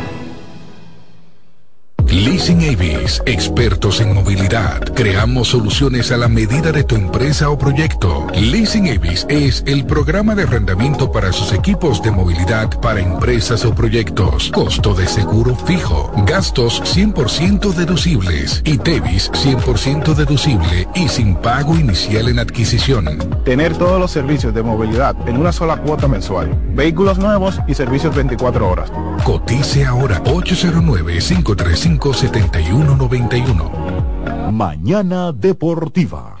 Leasing Avis, expertos en movilidad. Creamos soluciones a la medida de tu empresa o proyecto. Leasing Avis es el programa de arrendamiento para sus equipos de movilidad para empresas o proyectos. Costo de seguro fijo. Gastos 100% deducibles. Y Tevis 100% deducible y sin pago inicial en adquisición. Tener todos los servicios de movilidad en una sola cuota mensual. Vehículos nuevos y servicios 24 horas. Cotice ahora 809 535 7191. Mañana Deportiva.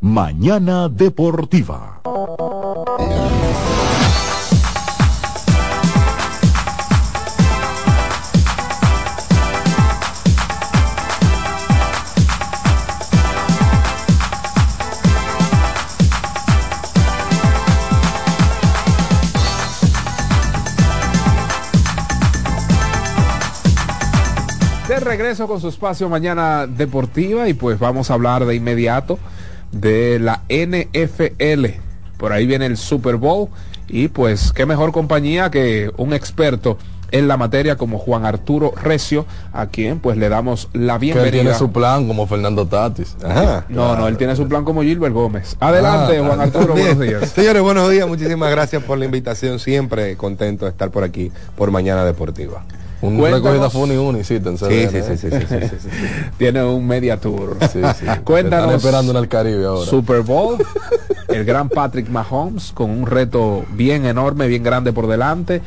Mañana Deportiva. De regreso con su espacio Mañana Deportiva y pues vamos a hablar de inmediato de la NFL. Por ahí viene el Super Bowl y pues qué mejor compañía que un experto en la materia como Juan Arturo Recio, a quien pues le damos la bienvenida. Que tiene su plan como Fernando Tatis. no, no, él tiene su plan como Gilbert Gómez. Adelante, Ah, Juan Arturo, [LAUGHS] buenos días. Señores, buenos días, muchísimas gracias por la invitación. Siempre contento de estar por aquí por Mañana Deportiva. Un recorrido Funi en Sí, sí, sí, sí, sí, sí, sí. [LAUGHS] Tiene un media tour. Sí, sí. [LAUGHS] Cuéntanos. Están esperando en el Caribe ahora. Super Bowl, el gran Patrick Mahomes con un reto bien enorme, bien grande por delante,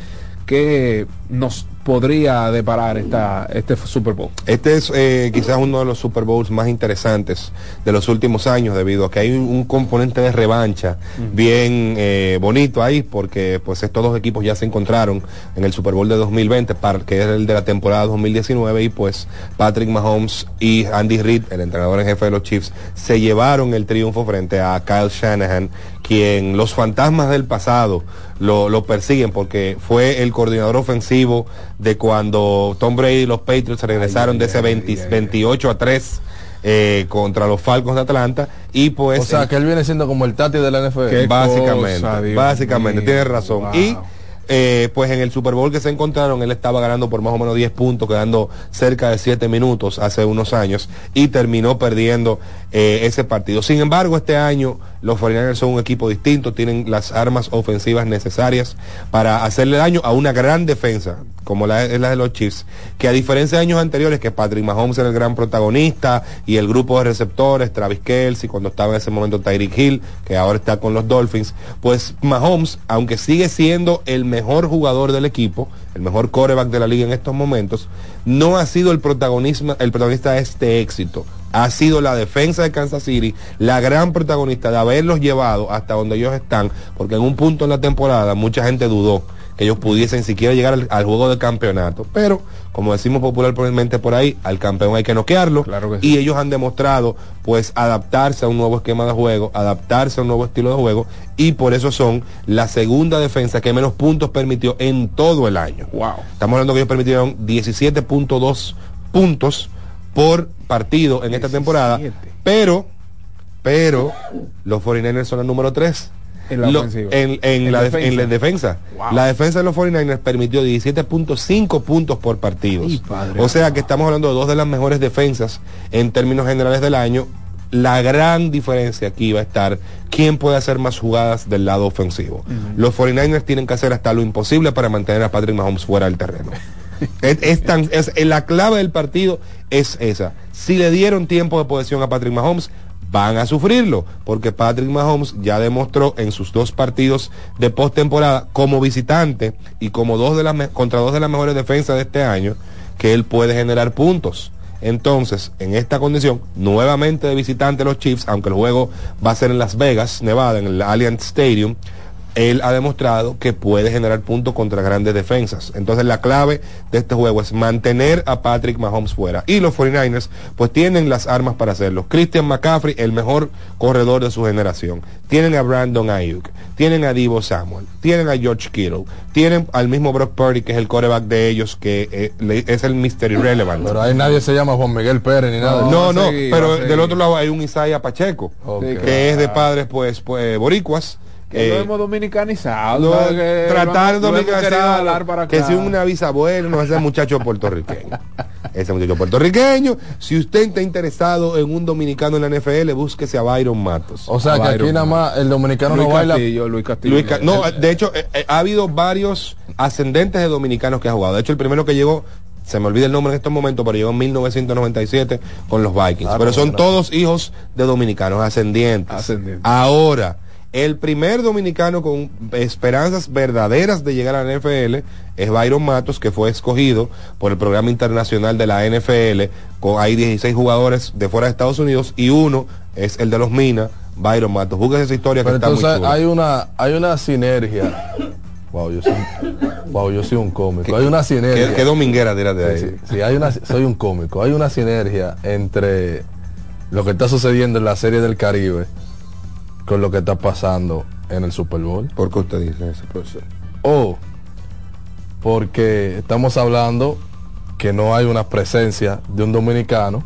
que nos podría deparar esta, este Super Bowl. Este es eh, quizás uno de los Super Bowls más interesantes de los últimos años debido a que hay un, un componente de revancha bien eh, bonito ahí porque pues estos dos equipos ya se encontraron en el Super Bowl de 2020 para, que es el de la temporada 2019 y pues Patrick Mahomes y Andy Reid, el entrenador en jefe de los Chiefs, se llevaron el triunfo frente a Kyle Shanahan quien los fantasmas del pasado lo, lo persiguen porque fue el coordinador ofensivo de cuando Tom Brady y los Patriots regresaron de ese 20 28 a 3 eh, contra los Falcons de Atlanta y pues o sea, que él viene siendo como el Tati de la NFL. Básicamente, cosa, básicamente, mío. tienes razón. Wow. Y eh, pues en el Super Bowl que se encontraron, él estaba ganando por más o menos 10 puntos, quedando cerca de 7 minutos hace unos años y terminó perdiendo eh, ese partido. Sin embargo, este año los 49ers son un equipo distinto, tienen las armas ofensivas necesarias para hacerle daño a una gran defensa, como la, es la de los Chiefs, que a diferencia de años anteriores, que Patrick Mahomes era el gran protagonista y el grupo de receptores, Travis Kelsey, cuando estaba en ese momento Tyreek Hill, que ahora está con los Dolphins, pues Mahomes, aunque sigue siendo el mejor jugador del equipo, el mejor coreback de la liga en estos momentos, no ha sido el protagonismo, el protagonista de este éxito. Ha sido la defensa de Kansas City la gran protagonista de haberlos llevado hasta donde ellos están, porque en un punto en la temporada mucha gente dudó que ellos pudiesen siquiera llegar al, al juego de campeonato. Pero, como decimos popularmente por ahí, al campeón hay que noquearlo. Claro que y ellos han demostrado, pues, adaptarse a un nuevo esquema de juego, adaptarse a un nuevo estilo de juego, y por eso son la segunda defensa que menos puntos permitió en todo el año. Wow. Estamos hablando que ellos permitieron 17.2 puntos por partido en esta temporada, pero, pero, los 49ers son el número 3. En la Lo- ofensiva. en, en En la, def- defensa. en la defensa. Wow. La defensa de los 49ers permitió 17.5 puntos por partido. O sea que estamos hablando de dos de las mejores defensas en términos generales del año. La gran diferencia aquí va a estar quién puede hacer más jugadas del lado ofensivo. Los 49ers tienen que hacer hasta lo imposible para mantener a Patrick Mahomes fuera del terreno. [LAUGHS] es, es tan- es- la clave del partido es esa. Si le dieron tiempo de posesión a Patrick Mahomes, van a sufrirlo, porque Patrick Mahomes ya demostró en sus dos partidos de postemporada como visitante y como dos de las contra dos de las mejores defensas de este año que él puede generar puntos. Entonces, en esta condición, nuevamente de visitante los Chiefs, aunque el juego va a ser en Las Vegas, Nevada, en el Allianz Stadium, él ha demostrado que puede generar puntos contra grandes defensas. Entonces la clave de este juego es mantener a Patrick Mahomes fuera. Y los 49ers pues tienen las armas para hacerlo. Christian McCaffrey, el mejor corredor de su generación. Tienen a Brandon Ayuk. Tienen a Divo Samuel. Tienen a George Kittle. Tienen al mismo Brock Purdy, que es el coreback de ellos, que eh, le- es el Mr. Irrelevant. Pero ahí nadie se llama Juan Miguel Pérez ni nada. No, no, seguir, pero del otro lado hay un Isaiah Pacheco, que es de padres pues, pues boricuas. Que lo eh, hemos dominicanizado. ¿sabes? Que tratar lo hemos- lo dominicanizado, jalar para que si una bisabuela no ese muchacho puertorriqueño [LAUGHS] ese muchacho puertorriqueño si usted está interesado en un dominicano en la NFL búsquese a Byron Matos O sea A que aquí nada más el dominicano Luis no baila. Castillo, Luis Castillo. Luis Ca- no, de hecho eh, eh, ha habido varios ascendentes de dominicanos que ha jugado de hecho el primero que llegó se me olvida el nombre en estos momentos, pero llegó en 1997 con los Vikings. Ah, pero son todos hijos de dominicanos ascendientes. Ascendientes. Ahora, el primer dominicano con esperanzas verdaderas de llegar a la NFL es Byron Matos, que fue escogido por el programa internacional de la NFL. Con, hay 16 jugadores de fuera de Estados Unidos y uno es el de los Minas, Byron Matos. Júguese esa historia Pero que está muy entonces hay una, hay una sinergia. Wow, yo soy, wow, yo soy un cómico. Hay una sinergia. ¿Qué, qué dominguera tiras de ahí? Sí, sí, sí, hay una, soy un cómico. Hay una sinergia entre lo que está sucediendo en la serie del Caribe con lo que está pasando en el Super Bowl. ¿Por qué usted dice eso, profesor? O porque estamos hablando que no hay una presencia de un dominicano.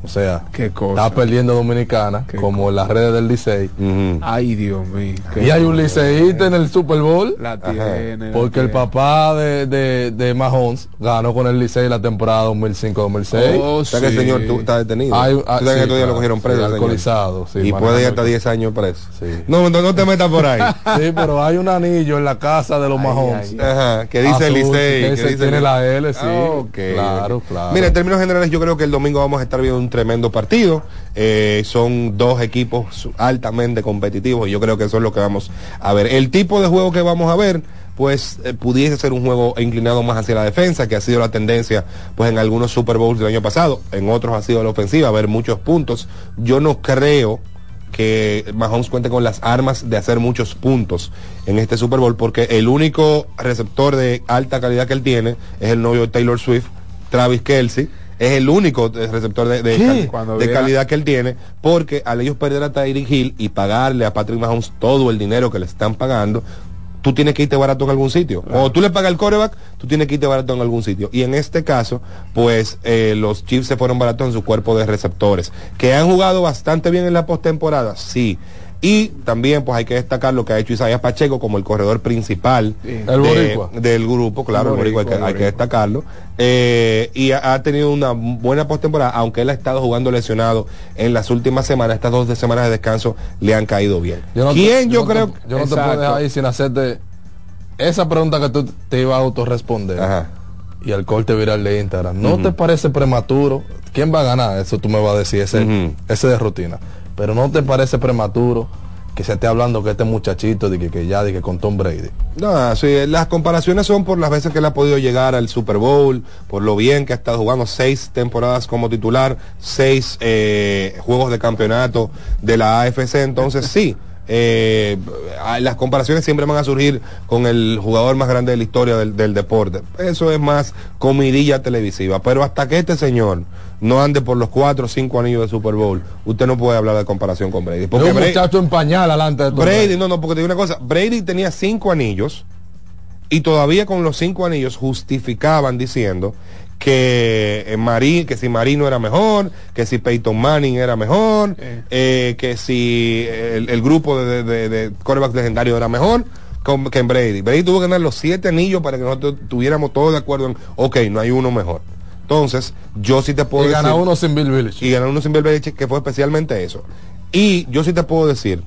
O sea, Qué cosa. está perdiendo dominicana, como en las redes del Licey. Ay, Dios mío. Y hay un cosa. liceísta en el Super Bowl. La tiene. la Porque el tiene. papá de, de, de Mahomes ganó con el Licey la temporada 2005-2006. Oh, O sea que el sí. señor tú- está detenido. Hay- Tú ah, sabes que sí, estos días lo claro, cogieron sí, preso. señor. alcoholizado, sí, y puede ir hasta el- 10 años preso. Sí. No, no, no te metas por ahí. [LAUGHS] Sí, pero hay un anillo en la casa de los Mahomes. Ajá, que dice el Azul, Licey. que que dice- tiene el- la L, sí. Ah, ok. Claro, claro. Mira, en términos generales, yo creo que el domingo vamos a estar viendo un tremendo partido. Eh, son dos equipos altamente competitivos y yo creo que eso es lo que vamos a ver. El tipo de juego que vamos a ver pues eh, pudiese ser un juego inclinado más hacia la defensa, que ha sido la tendencia pues en algunos Super Bowls del año pasado, en otros ha sido la ofensiva, a ver muchos puntos. Yo no creo que Mahomes cuente con las armas de hacer muchos puntos en este Super Bowl, porque el único receptor de alta calidad que él tiene es el novio de Taylor Swift, Travis Kelsey. Es el único eh, receptor de, calidad que él tiene, porque al ellos perder a Tyreek Hill y pagarle a Patrick Mahomes todo el dinero que le están pagando, tú tienes que irte barato en algún sitio. O tú le pagas el coreback, tú tienes que irte barato en algún sitio. Y en este caso, pues eh, los Chiefs se fueron baratos en su cuerpo de receptores, que han jugado bastante bien en la postemporada, sí. Y también pues hay que destacar lo que ha hecho Isaías Pacheco como el corredor principal de- del grupo, claro, El el boricua hay que, hay que destacarlo. Eh, y ha, ha tenido una buena postemporada, aunque él ha estado jugando lesionado en las últimas semanas, estas dos semanas de descanso le han caído bien. Yo no te- ¿Quién yo, no te- creo? yo no te Exacto. puedo dejar ahí sin hacerte esa pregunta que tú te ibas a autorresponder. Ajá. Y el corte viral de Instagram. ¿No te parece prematuro? ¿Quién va a ganar? Eso tú me vas a decir, ese, Ujú. ese de rutina. Pero ¿no te parece prematuro que se esté hablando que este muchachito, de que, que ya, de que con Tom Brady? No, sí, las comparaciones son por las veces que él ha podido llegar al Super Bowl, por lo bien que ha estado jugando seis temporadas como titular, seis eh, juegos de campeonato de la AFC, entonces [LAUGHS] sí. Eh, las comparaciones siempre van a surgir con el jugador más grande de la historia del, del deporte. Eso es más comidilla televisiva. Pero hasta que este señor no ande por los cuatro o cinco anillos de Super Bowl, usted no puede hablar de comparación con Brady. Porque un Brady- muchacho en pañal alante de Tom Brady, no, no, porque te digo una cosa, Brady tenía cinco anillos y todavía con los cinco anillos justificaban diciendo que eh, Marín, que si Marino era mejor, que si Peyton Manning era mejor, eh, que si el, el grupo de, de, de quarterbacks legendarios era mejor con, que en Brady. Brady tuvo que ganar los siete anillos para que nosotros tuviéramos todos de acuerdo en, ok, no hay uno mejor. Entonces, yo sí te puedo Y decir. gana uno sin Bill Belichick. Y ganar uno sin Bill Belichick, que fue especialmente eso. Y yo sí te puedo decir,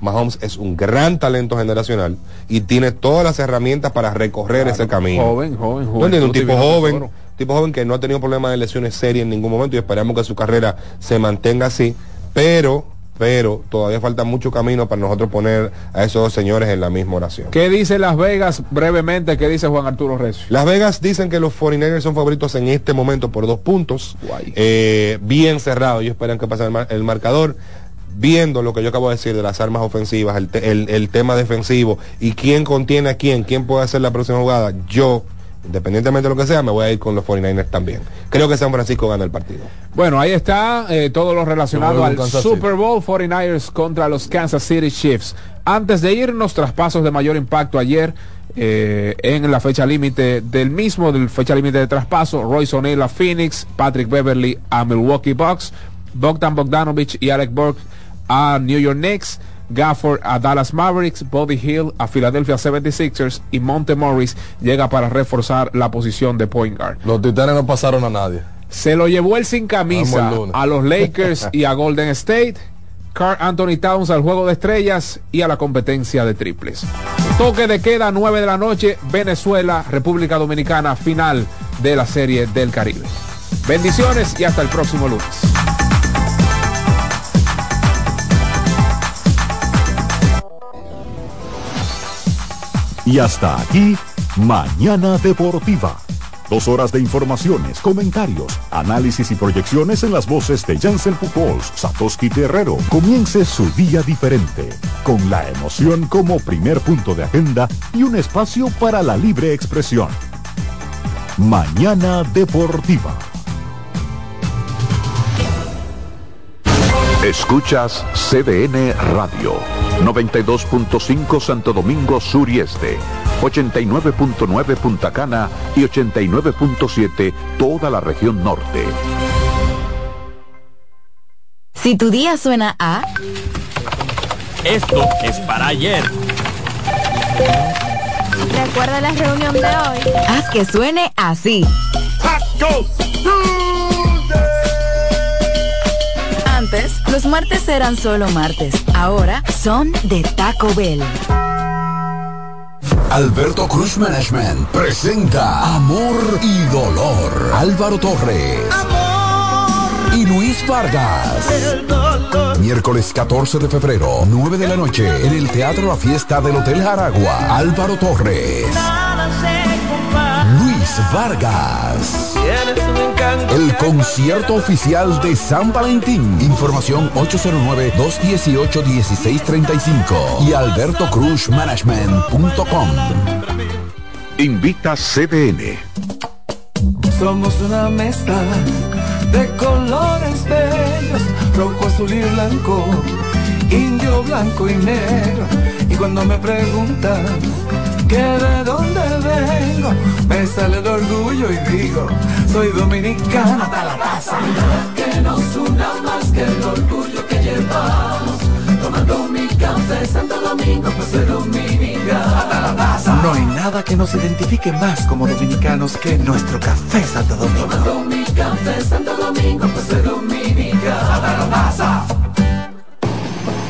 Mahomes es un gran talento generacional y tiene todas las herramientas para recorrer ese camino. Joven, joven, ¿No joven. Un tipo joven. Tipo joven que no ha tenido problemas de lesiones serias en ningún momento y esperamos que su carrera se mantenga así, pero pero todavía falta mucho camino para nosotros poner a esos dos señores en la misma oración. ¿Qué dice Las Vegas brevemente? ¿Qué dice Juan Arturo Recio? Las Vegas dicen que los 49ers son favoritos en este momento por dos puntos. Eh, bien cerrado. Ellos esperan que pase el, mar- el marcador. Viendo lo que yo acabo de decir de las armas ofensivas, el, te- el- el tema defensivo y quién contiene a quién, quién puede hacer la próxima jugada, yo, independientemente de lo que sea, me voy a ir con los 49ers también. Creo que San Francisco gana el partido. Bueno, ahí está eh, todo lo relacionado al. Super Bowl 49ers contra los Kansas City Chiefs. Antes de irnos, traspasos de mayor impacto ayer eh, en la fecha límite del mismo, del fecha límite de traspaso, Royce O'Neal a Phoenix, Patrick Beverly a Milwaukee Bucks, Bogdan Bogdanovich y Alec Burke a New York Knicks, Gafford a Dallas Mavericks, Bobby Hill a Philadelphia 76ers y Monte Morris llega para reforzar la posición de point guard. Los titanes no pasaron a nadie. Se lo llevó el sin camisa el a los Lakers y a Golden State. Carl Anthony Towns al juego de estrellas y a la competencia de triples. Toque de queda 9 de la noche, Venezuela, República Dominicana, final de la Serie del Caribe. Bendiciones y hasta el próximo lunes. Y hasta aquí, Mañana Deportiva. Dos horas de informaciones, comentarios, análisis y proyecciones en las voces de Jansen Pujols, Satoshi Terrero. Comience su día diferente, con la emoción como primer punto de agenda y un espacio para la libre expresión. Mañana Deportiva. Escuchas CDN Radio, 92.5 Santo Domingo Sur y Este, 89.9 Punta Cana y 89.7 toda la región norte. Si tu día suena a... Esto es para ayer. Recuerda la reunión de hoy. Haz que suene así. Antes, los martes eran solo martes. Ahora son de Taco Bell. Alberto Cruz Management presenta Amor y Dolor. Álvaro Torres. Y Luis Vargas. Miércoles 14 de febrero, 9 de la noche, en el Teatro La Fiesta del Hotel Jaragua. Álvaro Torres. Luis Vargas. El concierto oficial de San Valentín. Información 809-218-1635 y albertocruzmanagement.com. Invita CDN. Somos una mezcla de colores bellos, rojo, azul y blanco, indio, blanco y negro. Y cuando me preguntan que de dónde vengo, me sale el orgullo y digo, soy dominicano hasta la taza. Que nos una más que el orgullo que llevamos, tomando mi café Santo Domingo, pues soy dominicano hasta la taza. No hay nada que nos identifique más como dominicanos que nuestro café Santo Domingo. Tomando mi café Santo Domingo, pues soy dominicano hasta la taza.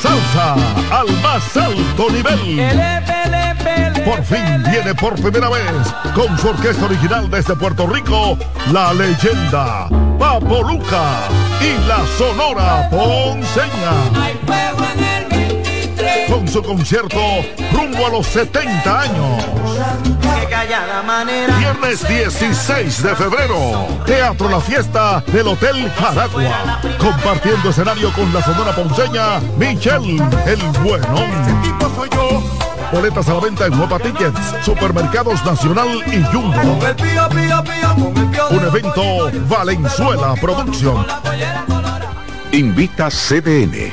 Salsa al más alto nivel. Por fin viene por primera vez con su orquesta original desde Puerto Rico, la leyenda Papo Luca y la Sonora Ponceña. Con su concierto rumbo a los 70 años. Viernes 16 de febrero, Teatro La Fiesta del Hotel Jaragua, compartiendo escenario con la sonora ponceña Michelle El Bueno. Boletas a la venta en Nueva Tickets, Supermercados Nacional y Jumbo. Un evento Valenzuela Producción. Invita CDN.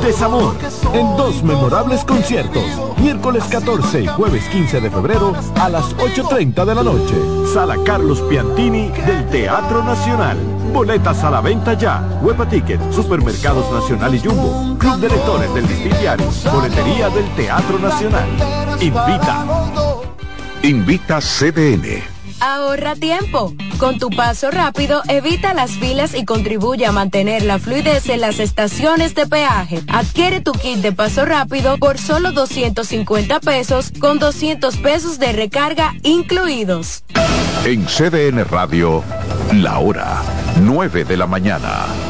desamor, en dos memorables conciertos, miércoles 14 y jueves 15 de febrero a las 8.30 de la noche. Sala Carlos Piantini del Teatro Nacional. Boletas a la venta ya. Huepa Ticket, Supermercados Nacional y Jumbo. Club de Lectores del Diario. Boletería del Teatro Nacional. Invita. Invita CDN. Ahorra tiempo. Con tu paso rápido, evita las filas y contribuye a mantener la fluidez en las estaciones de peaje. Adquiere tu kit de paso rápido por solo 250 pesos con 200 pesos de recarga incluidos. En CDN Radio, la hora 9 de la mañana.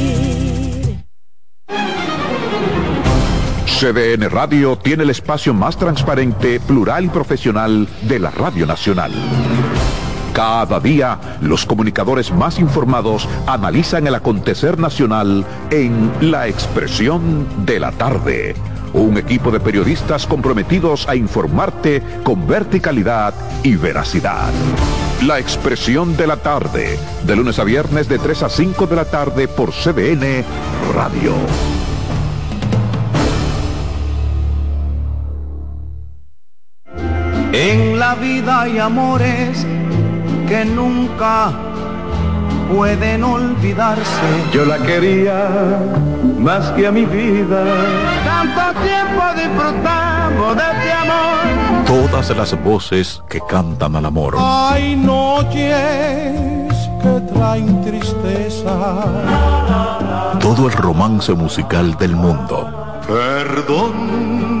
CDN Radio tiene el espacio más transparente, plural y profesional de la Radio Nacional. Cada día, los comunicadores más informados analizan el acontecer nacional en La Expresión de la Tarde. Un equipo de periodistas comprometidos a informarte con verticalidad y veracidad. La Expresión de la Tarde, de lunes a viernes de 3 a 5 de la tarde por CDN Radio. En la vida hay amores que nunca pueden olvidarse. Yo la quería más que a mi vida. Tanto tiempo disfrutamos de este amor. Todas las voces que cantan al amor. Hay noches que traen tristeza. Todo el romance musical del mundo. Perdón.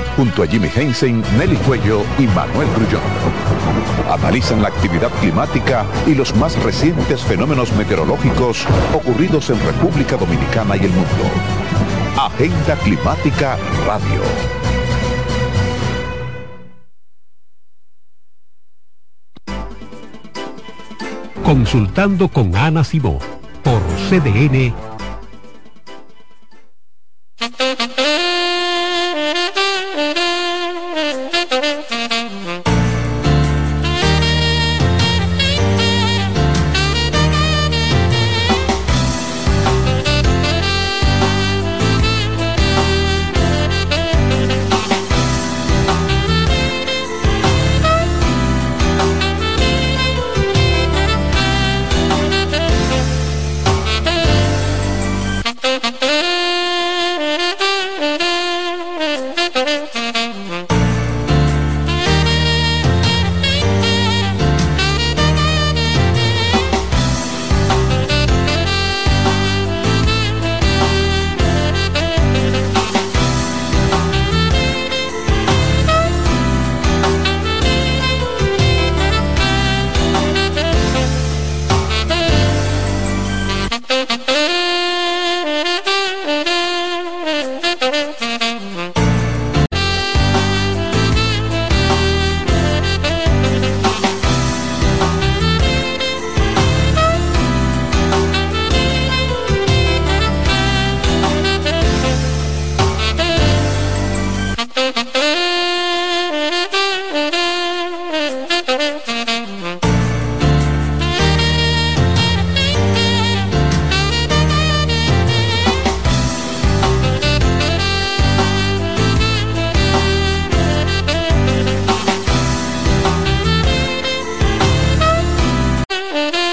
Junto a Jimmy Hensen, Nelly Cuello y Manuel Grullón. Analizan la actividad climática y los más recientes fenómenos meteorológicos ocurridos en República Dominicana y el mundo. Agenda Climática Radio. Consultando con Ana Simó por CDN